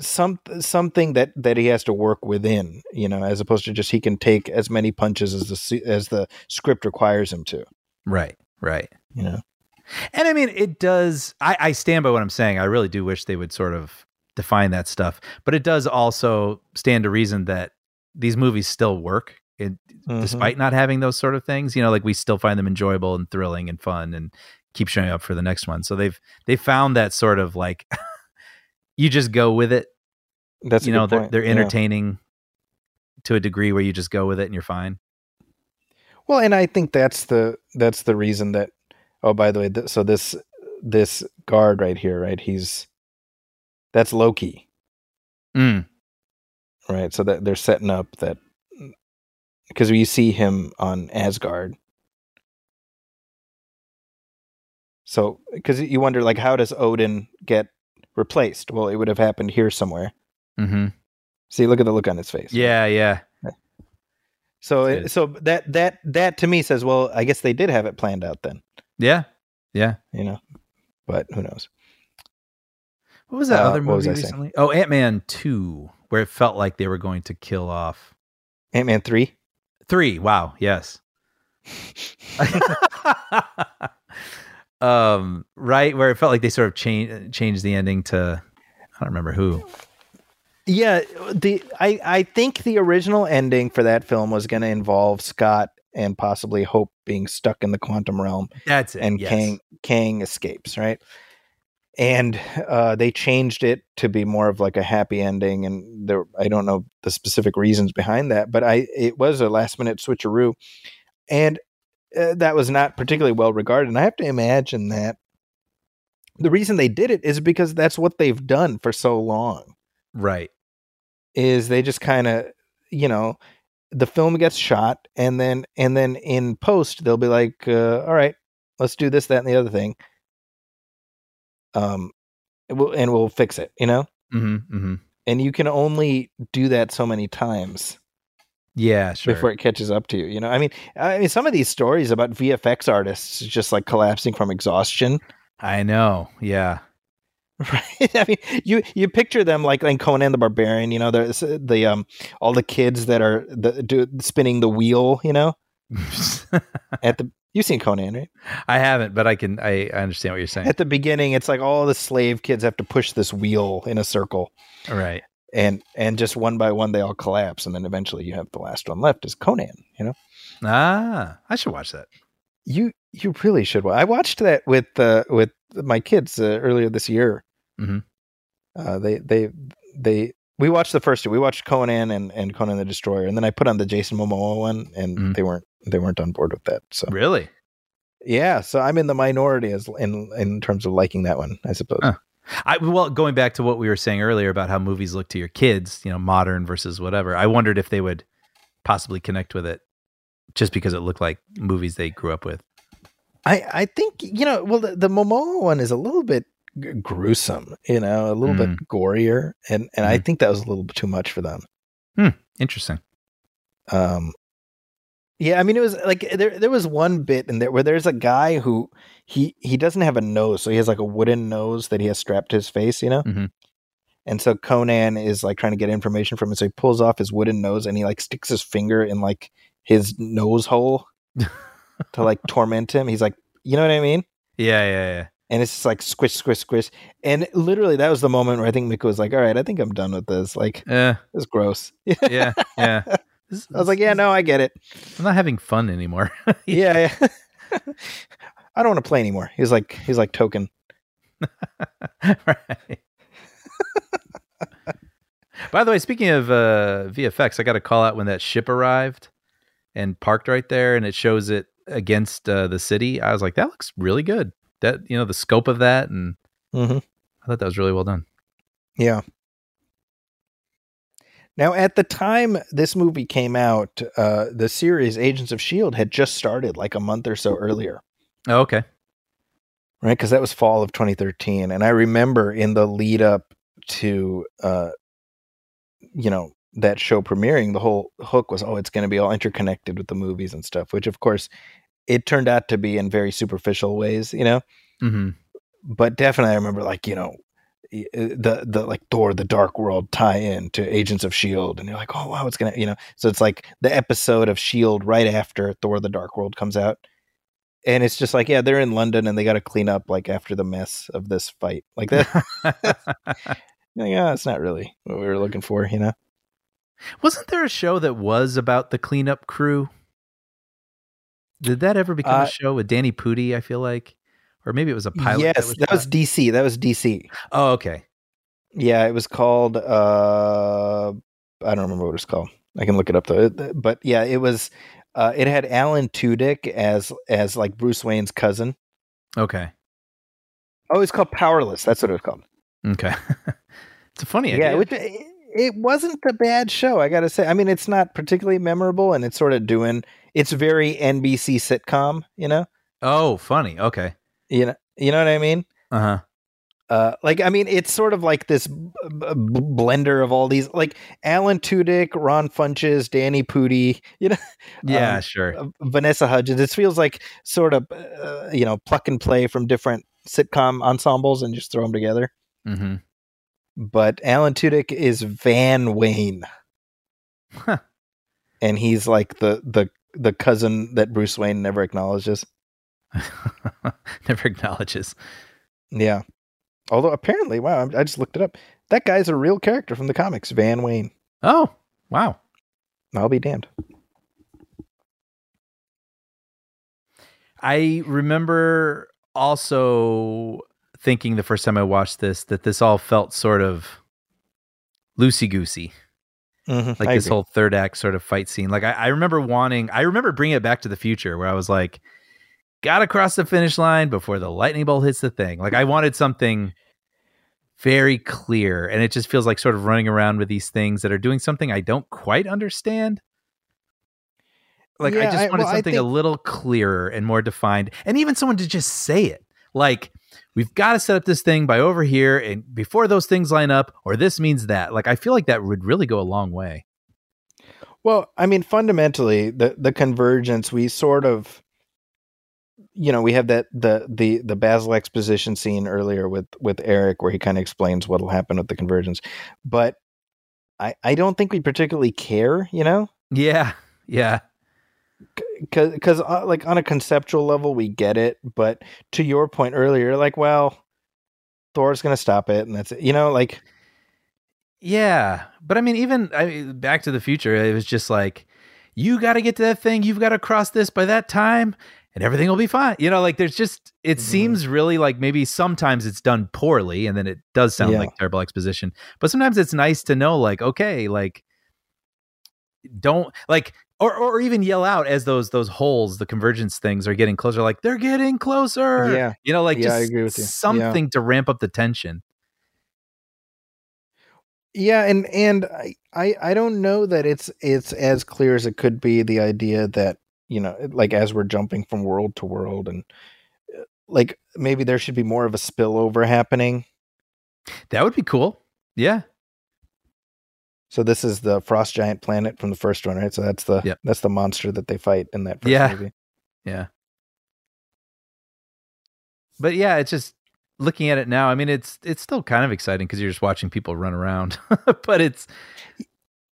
some something that that he has to work within, you know, as opposed to just he can take as many punches as the as the script requires him to, Right. Right. you know. And I mean, it does. I, I stand by what I'm saying. I really do wish they would sort of define that stuff, but it does also stand to reason that these movies still work, it, Mhm. despite not having those sort of things. You know, like we still find them enjoyable and thrilling and fun, and keep showing up for the next one. So they've they found that sort of like you just go with it. That's you know, they're they're Yeah. entertaining to a degree where you just go with it and you're fine. Well, and I think that's the that's the reason that. Oh, by the way, th- so this this guard right here, right? He's that's Loki, Mm. right? So that they're setting up that because we see him on Asgard. So, because you wonder, like, how does Odin get replaced? Well, it would have happened here somewhere. Hmm. See, look at the look on his face. Yeah. Yeah. So, it, so that that that to me says, well, I guess they did have it planned out then, Yeah. Yeah. you know. But who knows? What was that Uh, other movie I saying? recently? Oh, Ant Man two, where it felt like they were going to kill off Ant Man three. Three. Wow, yes. um, right where it felt like they sort of changed changed the ending to I don't remember who. Yeah, the I I think the original ending for that film was going to involve Scott and possibly Hope being stuck in the quantum realm, That's it. and yes. Kang Kang escapes, right? And uh, they changed it to be more of like a happy ending, and there I don't know the specific reasons behind that, but I it was a last minute switcheroo, and uh, that was not particularly well regarded. And I have to imagine that the reason they did it is because that's what they've done for so long Right. is they just kind of you know the film gets shot and then and then in post they'll be like uh, all right let's do this that and the other thing um and we'll, and we'll fix it you know hmm hmm and you can only do that so many times Yeah, sure. before it catches up to you you know i mean i mean some of these stories about vfx artists just like collapsing from exhaustion I know. Yeah. right i mean you you picture them like in conan the barbarian you know there's the um all the kids that are the do, spinning the wheel you know at the you've seen conan right I haven't, but I can. I, I understand what you're saying. at the beginning it's like all the slave kids have to push this wheel in a circle right. and and just one by one they all collapse and then eventually you have the last one left is conan you know Ah, I should watch that. you you really should wa- i watched that with uh with my kids uh, earlier this year Mm-hmm. uh they they they we watched the first two we watched conan and and conan the destroyer and then i put on the jason momoa one and Mhm. they weren't they weren't on board with that so Really? yeah so i'm in the minority as in in terms of liking that one i suppose Huh. I well, going back to what we were saying earlier about how movies look to your kids, you know, modern versus whatever. I wondered if they would possibly connect with it just because it looked like movies they grew up with. I, I think you know well the, the Momoa one is a little bit g- gruesome you know a little bit gorier and and I think that was a little bit too much for them Hmm. Interesting. um yeah I mean it was like there there was one bit in there where there's a guy who he he doesn't have a nose so he has like a wooden nose that he has strapped to his face you know Mhm. and so Conan is like trying to get information from him so he pulls off his wooden nose and he like sticks his finger in like his nose hole to like torment him. He's like, you know what I mean? Yeah, yeah, yeah, And it's just like squish, squish, squish. And literally, that was the moment where I think Mika was like, "All right, I think I'm done with this. Like, yeah. is gross." Yeah, yeah. This- I was like, "Yeah, no, I get it. I'm not having fun anymore. Yeah, yeah. I don't want to play anymore." He's like, he's like token. right. By the way, speaking of uh, VFX, I got a call out when that ship arrived and parked right there, and it shows it against uh, the city. I was like, that looks really good. That you know the scope of that, and Mm-hmm. I thought that was really well done. Yeah. Now, at the time this movie came out, uh, the series Agents of Shield had just started like a month or so earlier. Oh, okay. right? Because that was fall of 2013, and I remember in the lead up to, uh, you know, that show premiering, the whole hook was, oh, it's going to be all interconnected with the movies and stuff, which of course it turned out to be in very superficial ways, you know. hmm But definitely, I remember like you know. uh, The the like Thor the Dark World tie in to Agents of Shield, and you're like, oh wow, it's gonna you know. So it's like the episode of Shield right after Thor the Dark World comes out, and it's just like yeah they're in london and they got to clean up like after the mess of this fight like that like, yeah it's not really what we were looking for you know Wasn't there a show that was about the cleanup crew? Did that ever become Uh, a show with Danny Pudi? I feel like, or maybe it was a pilot. yes that was shot? dc that was dc Oh, okay. yeah it was called uh i don't remember what it's called i can look it up though but yeah it was uh it had alan tudyk as as like bruce wayne's cousin Okay. oh it's called powerless that's what it was called Okay. it's a funny idea. yeah which it, wasn't a bad show i gotta say i mean it's not particularly memorable and it's sort of doing it's very nbc sitcom you know oh, funny. Okay. you know you know what i mean Uh huh. uh like i mean it's sort of like this b- b- blender of all these like alan tudyk ron funches danny pudi you know Yeah, Um, sure. uh, vanessa hudgens it feels like sort of uh, you know pluck and play from different sitcom ensembles and just throw them together hmm but alan tudyk is van wayne Huh. and he's like the the the cousin that bruce wayne never acknowledges Never acknowledges. yeah although apparently wow I- i just looked it up that guy's a real character from the comics van wayne Oh, wow. i'll be damned I remember also thinking the first time I watched this that this all felt sort of loosey goosey. Mhm, like I this agree. whole third act sort of fight scene. Like I, I remember wanting, I remember bringing it back to the future where I was like, gotta cross the finish line before the lightning bolt hits the thing. Like I wanted something very clear, and it just feels like sort of running around with these things that are doing something I don't quite understand. Like I Yeah, just I- wanted well, I something a little clearer and more defined, and even someone to just say it. Like we've got to set up this thing by over here, and before those things line up, or this means that. Like I feel like that would really go a long way. Well, I mean, fundamentally, the the convergence we sort of, you know, we have that the the the Basil exposition scene earlier with with Eric where he kind of explains what'll happen with the convergence, but I I don't think we particularly care, you know, Yeah, yeah. Because uh, like on a conceptual level we get it, but to your point earlier, like, well, Thor's gonna stop it, and that's it, you know, like. Yeah, but I mean, even I mean, Back to the Future, it was just like, you got to get to that thing. You've got to cross this by that time, and everything will be fine. You know, like there's just it Mhm. seems really like maybe sometimes it's done poorly, and then it does sound Yeah. like terrible exposition. But sometimes it's nice to know, like, okay, like don't like. Or, or even yell out as those those holes, the convergence things are getting closer. Like they're getting closer. Yeah. you know, like Yeah, just I agree with you. Yeah. something to ramp up the tension. Yeah, and and I, I I don't know that it's it's as clear as it could be. The idea that you know, like as we're jumping from world to world, and uh, like maybe there should be more of a spillover happening. That would be cool. Yeah, So this is the frost giant planet from the first one, right? So that's the Yep. that's the monster that they fight in that first Yeah. movie. Yeah. But yeah, it's just looking at it now. I mean, it's it's still kind of exciting because you're just watching people run around, but it's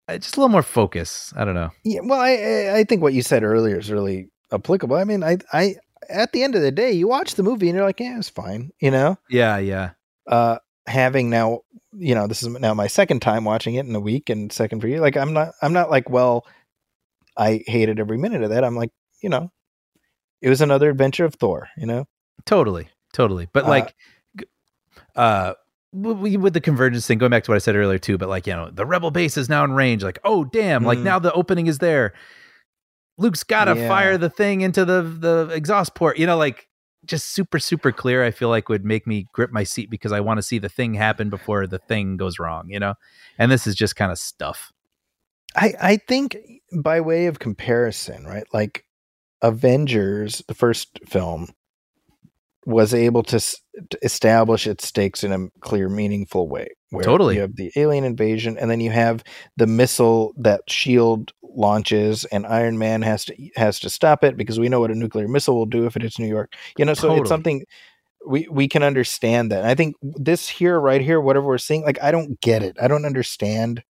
uh, just a little more focus. I don't know. Yeah, well, I I- I think what you said earlier is really applicable. I mean, I I at the end of the day, you watch the movie and you're like, yeah, it's fine, you know. Yeah, yeah. Uh, having now, you know, this is now my second time watching it in a week, and second for you. Like, I'm not, I'm not like, well, I hated every minute of that. I'm like, you know, it was another adventure of Thor, you know. Totally, totally. But Uh, like, uh, with the convergence thing, going back to what I said earlier too. But like, you know, the rebel base is now in range. Like, oh damn! Like Mm. now the opening is there. Luke's got to Yeah. fire the thing into the the exhaust port. You know, like just super super clear. I feel like would make me grip my seat because I want to see the thing happen before the thing goes wrong. You know, and this is just kind of stuff. I I think by way of comparison, right? Like Avengers, the first film, was able to, s- establish its stakes in a clear, meaningful way. Where Totally. you have the alien invasion, and then you have the missile that Shield launches, and Iron Man has to has to stop it because we know what a nuclear missile will do if it hits New York. You know, so Totally. it's something we we can understand that. And I think this here, right here, whatever we're seeing, like I don't get it. I don't understand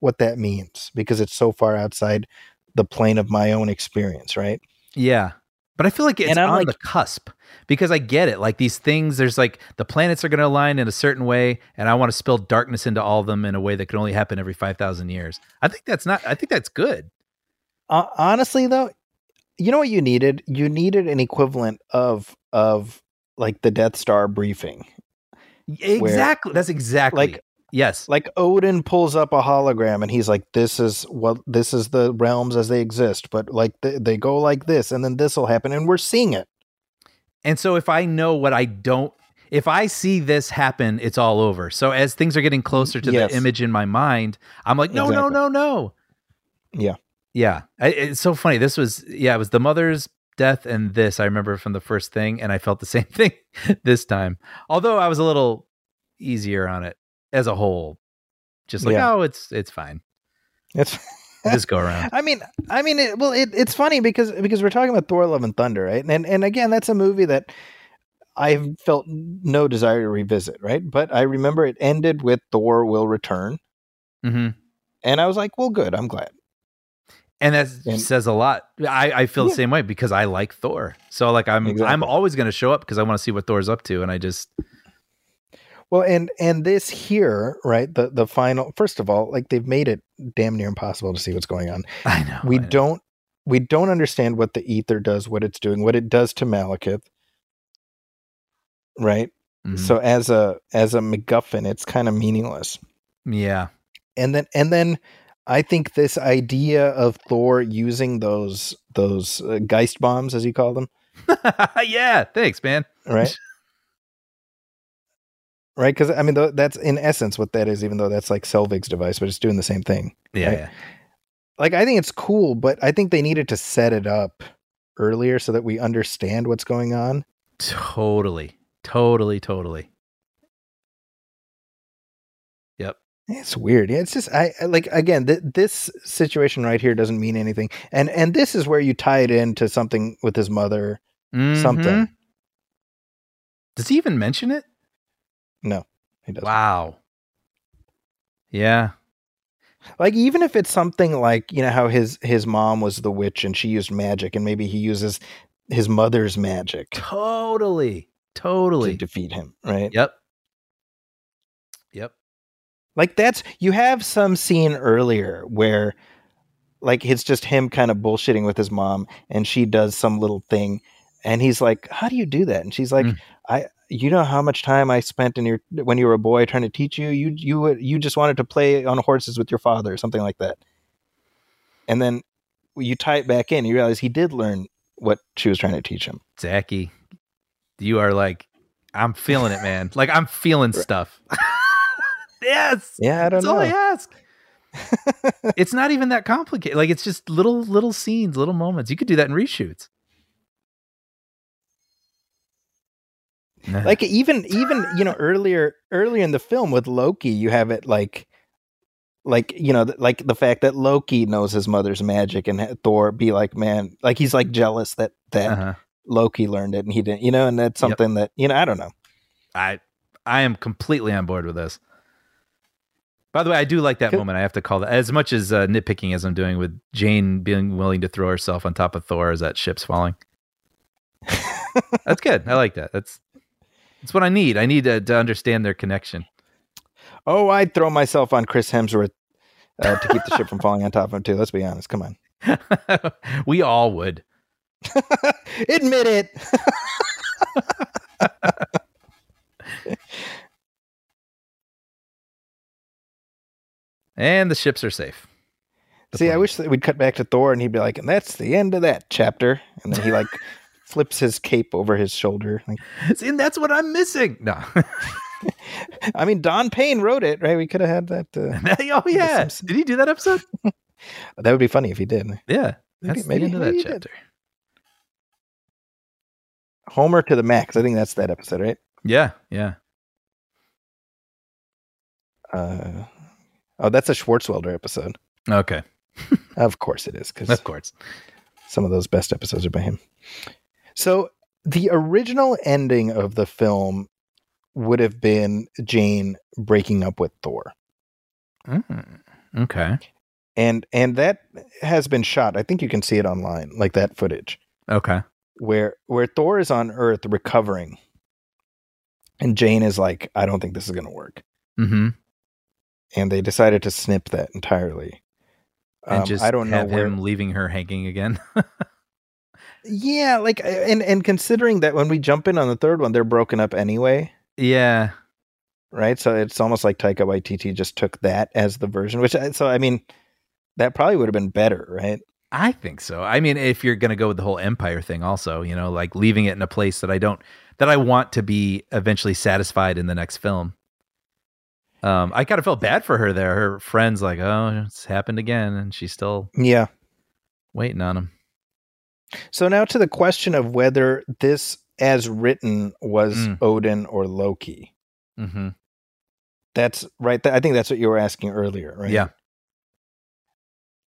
what that means because it's so far outside the plane of my own experience, right? Yeah. But I feel like it's on like- the cusp because I get it. Like these things, there's like the planets are going to align in a certain way, and I want to spill darkness into all of them in a way that can only happen every 5,000 years. I think that's not, I think that's good. Uh, honestly, though, you know what you needed? You needed an equivalent of of like the Death Star briefing. Exactly. that's exactly. Like- yes. Like Odin pulls up a hologram and he's like, "This is what this is the realms as they exist, but like they, they go like this, and then this will happen, and we're seeing it." And so if I know what I don't, if I see this happen, it's all over. So as things are getting closer to Yes. the image in my mind, I'm like, no, no, no, no. Yeah. Yeah. I, it's so funny. This was, yeah, it was the mother's death and this I remember from the first thing. And I felt the same thing this time. Although I was a little easier on it as a whole. Just like, Yeah. oh, it's, it's fine. It's Just go around. I mean, I mean, it, well, it, it's funny because because we're talking about Thor: Love and Thunder, right? And and again, that's a movie that I felt no desire to revisit, right? But I remember it ended with Thor will return, hmm and I was like, well, good, I'm glad. and that And- says a lot. I, I feel Yeah. the same way because I like Thor. So like I'm I'm always going to show up because I want to see what Thor's up to, and I just Well, and and this here, right? The the final. First of all, like they've made it damn near impossible to see what's going on. I know we I know. don't we don't understand what the ether does, what it's doing, what it does to Malekith, right? Mhm. So as a as a MacGuffin, it's kind of meaningless. yeah, and then and then I think this idea of Thor using those those uh, Geist bombs, as you call them, yeah. Thanks, man. right? right, because I mean th- that's in essence what that is. Even though that's like Selvig's device, but it's doing the same thing. Yeah, Right. yeah. Like I think it's cool, but I think they needed to set it up earlier so that we understand what's going on. totally, totally, totally. Yep. It's weird. Yeah, it's just I like again th- this situation right here doesn't mean anything, and and this is where you tie it into something with his mother. Something. Mhm. Does he even mention it? No, he doesn't. Wow. Yeah. like even if it's something like you know how his his mom was the witch and she used magic and maybe he uses his mother's magic Totally. to Totally. defeat him right Yep. Yep. like that's you have some scene earlier where like it's just him kind of bullshitting with his mom and she does some little thing and he's like how do you do that and she's like Mm. i you know how much time i spent in your when you were a boy trying to teach you you you you just wanted to play on horses with your father or something like that and then you tie it back in you realize he did learn what she was trying to teach him Zaki, you are like, I'm feeling it, man. Like I'm feeling stuff. yes. yeah i don't know. That's all I ask. it's not even that complicated. Like it's just little little scenes, little moments. You could do that in reshoots. Like even even you know earlier earlier in the film with loki you have it like like you know th- like the fact that loki knows his mother's magic and thor be like man like he's like jealous that that uh-huh. loki learned it and he didn't you know and that's Yep. something that you know i don't know I I am completely on board with this. By the way, I do like that Cool. moment. I have to call that as much as uh, nitpicking as I'm doing with Jane being willing to throw herself on top of Thor as that ship's falling. That's good. I like that. That's that's what I need. I need to, to understand their connection. Oh, I'd throw myself on Chris Hemsworth uh, to keep the ship from falling on top of him too. Let's be honest. Come on, we all would. admit it. And the ships are safe. The See, I wish that we'd cut back to Thor and he'd be like, "And that's the end of that chapter," and then he like flips his cape over his shoulder. Like, See, and that's what I'm missing. No. I mean, Don Payne wrote it, right? We could have had that. Uh, oh yeah. Did he do that episode? that would be funny if he did. Yeah. Maybe- maybe- of that he did. chapter. Homer to the max. I think that's that episode, right? Yeah. Yeah. Uh, oh, that's a Swartzwelder episode. Okay. Of course it is, because Of course. some of those best episodes are by him. So the original ending of the film would have been Jane breaking up with Thor. Mm, okay. And and that has been shot. I think you can see it online, like that footage Okay. where where Thor is on Earth recovering. And Jane is like, I don't think this is going to work. Mm-hmm. And they decided to snip that entirely. And Um, just I don't know have where, him leaving her hanging again. Yeah, like and and considering that when we jump in on the third one, they're broken up anyway, yeah. right? So it's almost like Taika Waititi just took that as the version. Which I- so I mean, that probably would have been better, right? I think so. I mean, if you're going to go with the whole empire thing, also, you know, like leaving it in a place that I don't, that I want to be eventually satisfied in the next film. Um, I kind of felt bad for her there. Her friends like, oh, it's happened again, and she's still Yeah. waiting on him. So now to the question of whether this, as written, was Mm. Odin or Loki. Mm-hmm. That's right. I think that's what you were asking earlier, right? Yeah.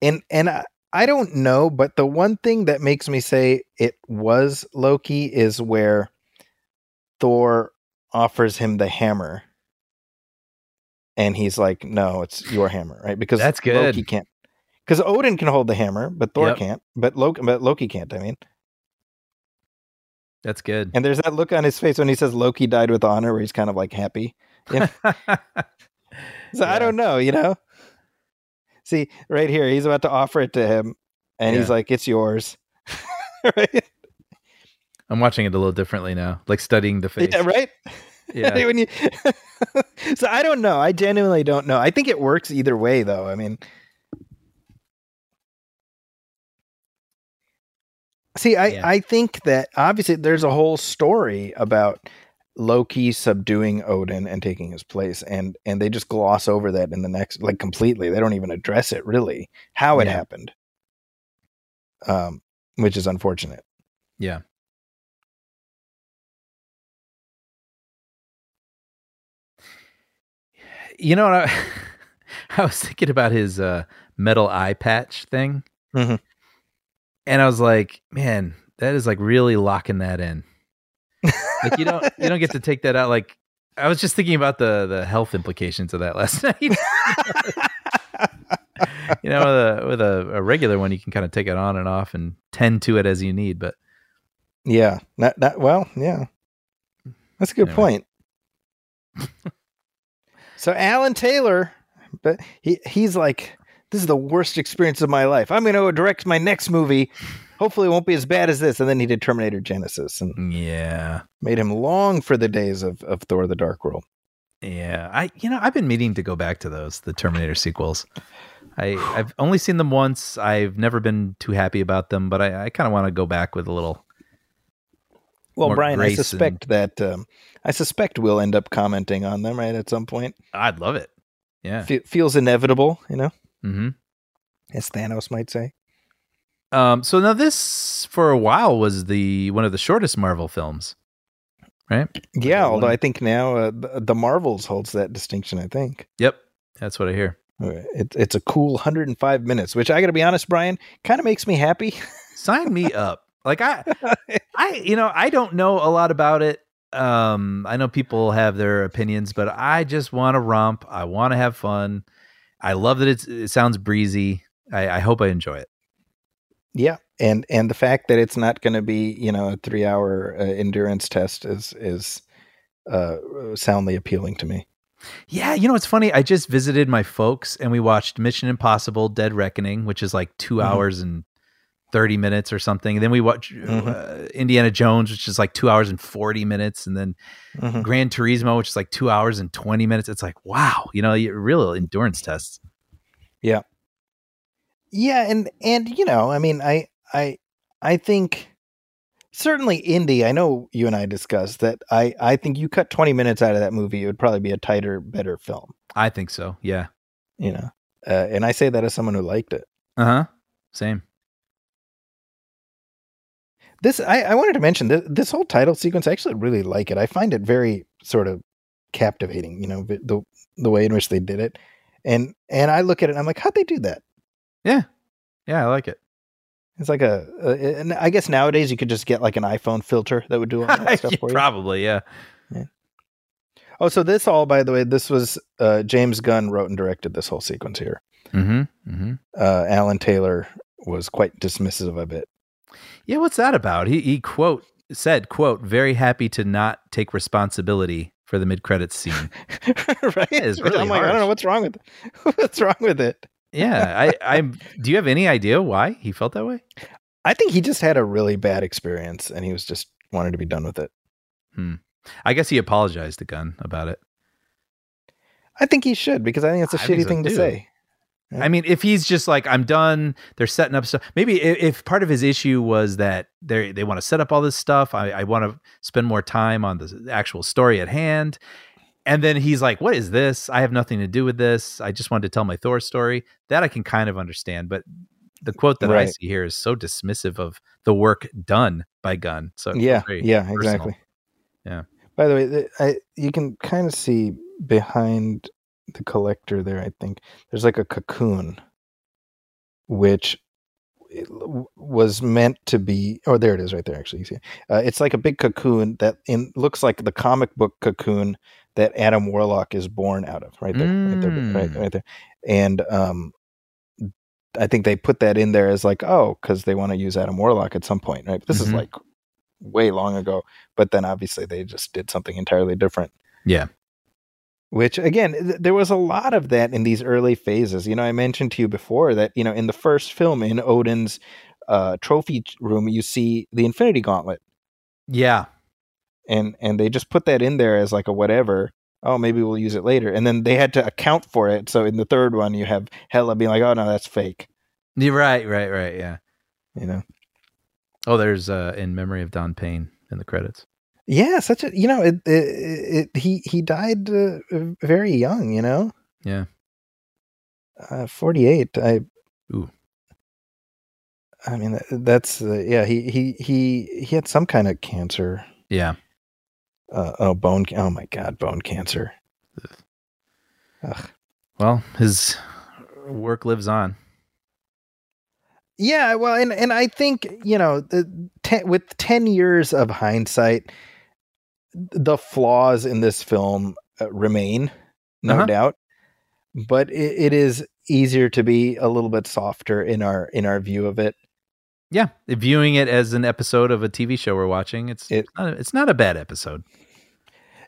And and I, I don't know, but the one thing that makes me say it was Loki is where Thor offers him the hammer. And he's like, "No, it's your hammer, right?" Because That's good. Loki can't, because Odin can hold the hammer, but Thor Yep. can't. But Loki, but Loki can't. I mean, That's good. and there's that look on his face when he says Loki died with honor, where he's kind of like happy. Yeah. So I don't know, you know. See, right here, he's about to offer it to him, and he's like, "It's yours." right? I'm watching it a little differently now, like studying the face. Yeah, right. Yeah. when you, so I don't know. I genuinely don't know. I think it works either way, though. I mean, see, I Yeah. I think that obviously there's a whole story about Loki subduing Odin and taking his place, and and they just gloss over that in the next like completely. They don't even address it really how it Yeah. happened, um, which is unfortunate. Yeah. You know what? I, I was thinking about his uh, metal eye patch thing, Mhm. And I was like, "Man, that is like really locking that in. Like you don't you don't get to take that out. Like I was just thinking about the the health implications of that last night. you know, with a with a, a regular one, you can kind of take it on and off and tend to it as you need. But Yeah, not not well. Yeah, that's a good Anyway. point. so Alan Taylor, but he he's like, this is the worst experience of my life. I'm going to direct my next movie. Hopefully, it won't be as bad as this. And then he did Terminator Genisys and yeah, made him long for the days of of Thor: The Dark World. Yeah, I you know I've been meaning to go back to those the Terminator sequels. I I've only seen them once. I've never been too happy about them, but I, I kind of want to go back with a little. Well, Brian, I grace and- suspect that um, I suspect we'll end up commenting on them right at some point. I'd love it. Yeah. Fe- feels inevitable, you know, hmm as Thanos might say. Um. So now this for a while was the one of the shortest Marvel films, right? Yeah, although one- I think now uh, the, the Marvels holds that distinction. I think. Yep, that's what I hear. It, it's a cool 105 minutes, which I got to be honest, Brian, kind of makes me happy. Sign me up. Like I, I you know I don't know a lot about it. Um, I know people have their opinions, but I just want to romp. I want to have fun. I love that it's, it sounds breezy. I, I hope I enjoy it. Yeah, and and the fact that it's not going to be you know a three hour uh, endurance test is is uh, soundly appealing to me. Yeah, you know it's funny. I just visited my folks and we watched Mission Impossible: Dead Reckoning, which is like 2 Mhm. hours and thirty minutes or something. And then we watched Mhm. uh, Indiana Jones, which is like two hours and forty minutes, and then Mhm. Gran Turismo, which is like two hours and twenty minutes. It's like wow, you know, real endurance tests. Yeah. Yeah, and and you know, I mean, I I I think certainly Indy. I know you and I discussed that. I I think you cut twenty minutes out of that movie, it would probably be a tighter, better film. I think so. Yeah. You know, uh, and I say that as someone who liked it. Uh huh. Same. This I, I wanted to mention this, this whole title sequence. I actually really like it. I find it very sort of captivating. You know, the the, way in which they did it, and and I look at it. and I'm like, how'd they do that? Yeah. Yeah, I like it. It's like a, a and I guess nowadays you could just get like an iPhone filter that would do all that stuff Yeah, for you. Probably. Yeah. Oh, so this all, by the way, this was uh, James Gunn wrote and directed this whole sequence here. Mm-hmm. Mm-hmm. Uh, Alan Taylor was quite dismissive of it. Yeah, what's that about? He he quote said, quote, very happy to not take responsibility for the mid credits scene. right? is really I'm like, I don't know what's wrong with what's wrong with it. yeah. I I'm do you have any idea why he felt that way? I think he just had a really bad experience, and he was just wanted to be done with it. Hmm. I guess he apologized to Gunn about it. I think he should because I think it's a I shitty so thing to say. I mean, if he's just like, I'm done, they're setting up stuff. Maybe if, if part of his issue was that they they want to set up all this stuff, I, I want to spend more time on the actual story at hand. And then he's like, "What is this? I have nothing to do with this. I just wanted to tell my Thor story." That I can kind of understand, but the quote that I see here is so dismissive of the work done by Gunn. So yeah, yeah, personal. exactly. Yeah. By the way, I you can kind of see behind the collector there. I think there's like a cocoon, which was meant to be. Oh, there it is, right there. Actually, you see, uh, it's like a big cocoon that in looks like the comic book cocoon that Adam Warlock is born out of. Right there, right there, right, Mm. right there. And um, I think they put that in there as like, oh, because they want to use Adam Warlock at some point, right? But this is Mhm. like way long ago. But then obviously they just did something entirely different. Yeah. Which again, th- there was a lot of that in these early phases. You know, I mentioned to you before that you know in the first film in Odin's uh, trophy room, you see the Infinity Gauntlet, Yeah. and and they just put that in there as like a whatever. Oh, maybe we'll use it later, and then they had to account for it. So in the third one, you have Hela being like, "Oh no, that's fake," You're right, right, right. Yeah. you know. Oh, there's uh in memory of Don Payne in the credits. Yeah, such a you know it. it, it he he died uh, very young. You know, Yeah. uh, forty eight. I. Ooh. I mean, that's uh, yeah. He he he he had some kind of cancer. Yeah. Uh, oh, bone. Oh my God, bone cancer. Ugh. Well, his work lives on. Yeah, well, and and I think you know, the ten, with ten years of hindsight, the flaws in this film uh, remain, no Uh-huh. doubt. But it, it is easier to be a little bit softer in our in our view of it. Yeah, viewing it as an episode of a TV show we're watching, it's It- not a, it's not a bad episode.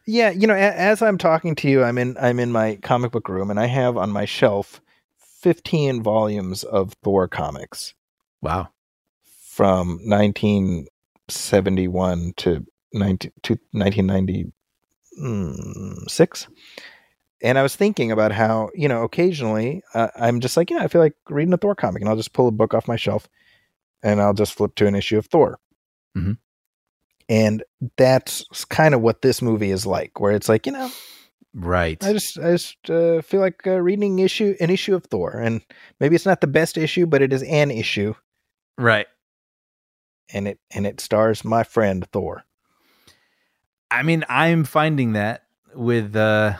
Yeah, you know, a, as I'm talking to you, I'm in I'm in my comic book room, and I have on my shelf fifteen volumes of Thor comics Wow. from 1971 to 19, to 1996. And I was thinking about how, you know, occasionally uh, I'm just like, you know, I feel like reading a Thor comic and I'll just pull a book off my shelf and I'll just flip to an issue of Thor. Mhm. And that's kind of what this movie is like, where it's like, you know, Right. I just I just uh, feel like uh, reading issue an issue of Thor, and maybe it's not the best issue, but it is an issue, right. and it and it stars my friend Thor. I mean, I'm finding that with uh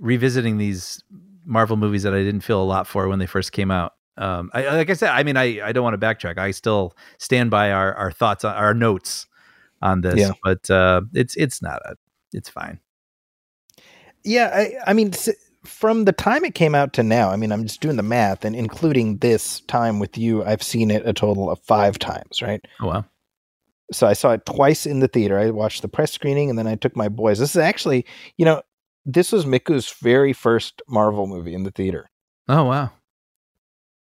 revisiting these Marvel movies that I didn't feel a lot for when they first came out. Um, I, like I said, I mean, I, I don't want to backtrack. I still stand by our, our thoughts, on, our notes on this, Yeah. but uh, it's it's not a, it's fine. Yeah, I, I mean, from the time it came out to now, I mean, I'm just doing the math, and including this time with you, I've seen it a total of five times, right? Oh wow. So I saw it twice in the theater. I watched the press screening, and then I took my boys. This is actually, you know, this was Miku's very first Marvel movie in the theater, Oh wow.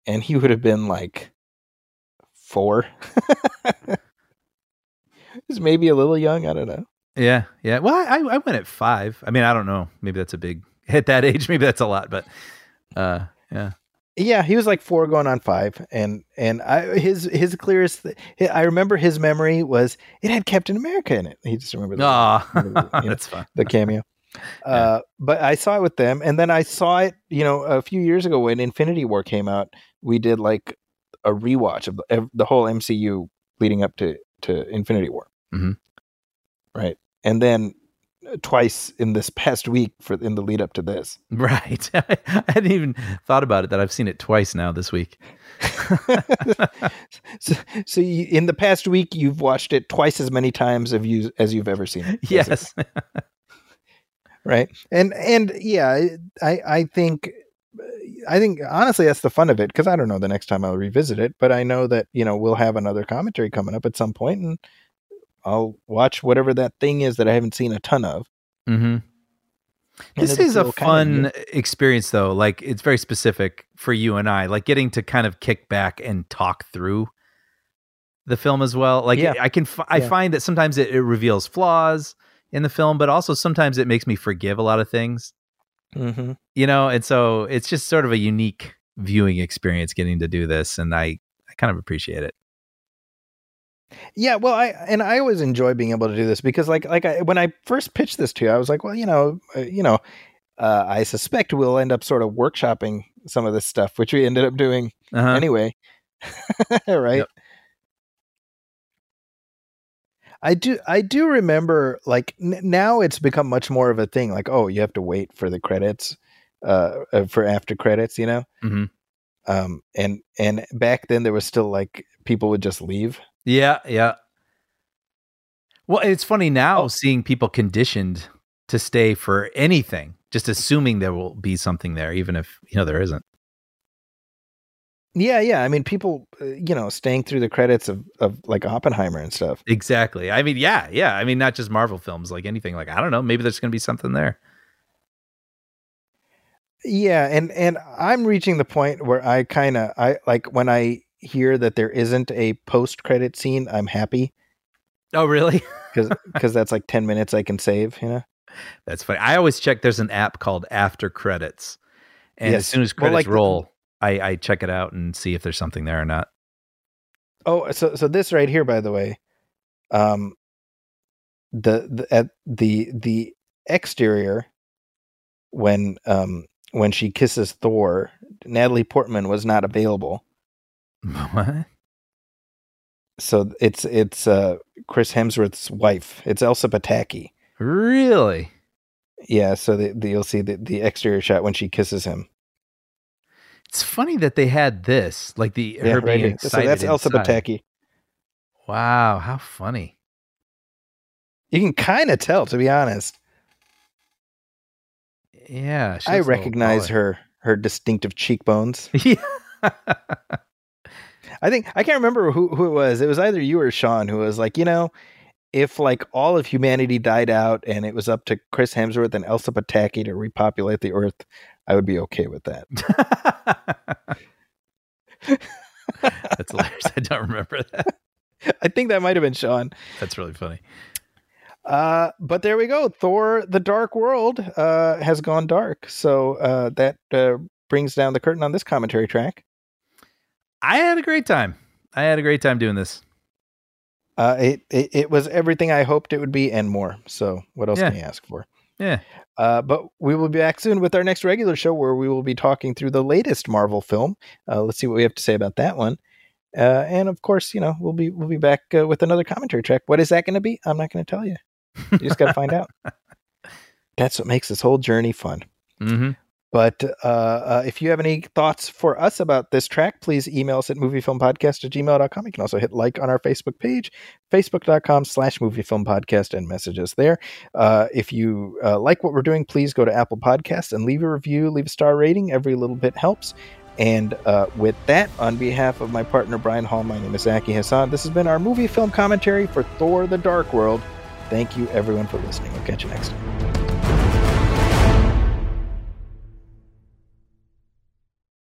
and he would have been like four. He's maybe a little young. I don't know. Yeah, yeah. Well, I I went at five. I mean, I don't know. Maybe that's a big at that age. Maybe that's a lot, but uh, yeah. Yeah, he was like four going on five, and and I his his clearest. I remember his memory was it had Captain America in it. He just remembered the, Oh, that's fun. the cameo. Uh, but I saw it with them, and then I saw it, you know, a few years ago when Infinity War came out. We did like a rewatch of the, the whole MCU leading up to to Infinity War, Mhm. right? And then twice in this past week for in the lead up to this. Right. I hadn't even thought about it that I've seen it twice now this week. so, so you, in the past week, you've watched it twice as many times as you as you've ever seen it. Yes. right and and yeah i i think i think honestly that's the fun of it because i don't know the next time i'll revisit it but i know that you know we'll have another commentary coming up at some point and i'll watch whatever that thing is that i haven't seen a ton of hmm This is a kind of fun experience, though. Like it's very specific for you and I. Like getting to kind of kick back and talk through the film as well. Like Yeah. I can, f- I Yeah. find that sometimes it, it reveals flaws in the film, but also sometimes it makes me forgive a lot of things. Mhm. You know, and so it's just sort of a unique viewing experience getting to do this, and I, I kind of appreciate it. Yeah well i and i always enjoy being able to do this because like like I, when i first pitched this to you i was like well you know uh, you know uh, i suspect we'll end up sort of workshopping some of this stuff which we ended up doing Uh-huh. anyway right Yep. i do i do remember like n- now it's become much more of a thing like oh you have to wait for the credits uh, uh for after credits you know Mhm. um and and back then there was still like people would just leave Yeah, yeah. Well, it's funny now Oh. seeing people conditioned to stay for anything, just assuming there will be something there, even if you know there isn't. yeah yeah i mean people uh, you know staying through the credits of of like oppenheimer and stuff Exactly. I mean, yeah, yeah. I mean, not just Marvel films, like anything. Like I don't know, maybe there's going to be something there. yeah and and i'm reaching the point where i kind of i like when i hear that there isn't a post credit scene i'm happy Oh, really? because because that's like 10 minutes i can save you know That's funny. I always check. There's an app called After Credits, and as soon as Well, credits like- roll, I, I check it out and see if there's something there or not. oh so so this right here by the way um the the at the the exterior when um when she kisses thor natalie portman was not available what? so it's it's uh chris hemsworth's wife it's elsa pataky Really? yeah so the, the you'll see the, the exterior shot when she kisses him It's funny that they had this, like the yeah, her being here. so excited. that's elsa inside. pataky Wow, how funny. you can kind of tell to be honest Yeah, she i looks a little recognize her her distinctive cheekbones Yeah. I think I can't remember who who it was. It was either you or Sean who was like, you know, if like all of humanity died out and it was up to Chris Hemsworth and Elsa Pataky to repopulate the Earth, I would be okay with that. That's hilarious. I don't remember that. I think that might have been Sean. That's really funny. Uh, but there we go. Thor: The Dark World uh, has gone dark. So uh, that uh, brings down the curtain on this commentary track. I had a great time. I had a great time doing this. Uh, it, it it was everything I hoped it would be and more. So what else Yeah. can you ask for? Yeah. Uh, but we will be back soon with our next regular show where we will be talking through the latest Marvel film. Uh, let's see what we have to say about that one. Uh, and of course, you know, we'll be we'll be back uh, with another commentary track. What is that going to be? I'm not going to tell you. You just got to find out. That's what makes this whole journey fun. hmm But uh, uh, if you have any thoughts for us about this track, please email us at moviefilmpodcast at gmail.com. You can also hit like on our Facebook page, facebook.com slash moviefilmpodcast, and message us there. Uh, if you uh, like what we're doing, please go to Apple Podcasts and leave a review, leave a star rating. Every little bit helps. And uh, with that, on behalf of my partner Brian Hall, my name is Zaki Hassan. This has been our movie film commentary for Thor the Dark World. Thank you, everyone, for listening. We'll catch you next time.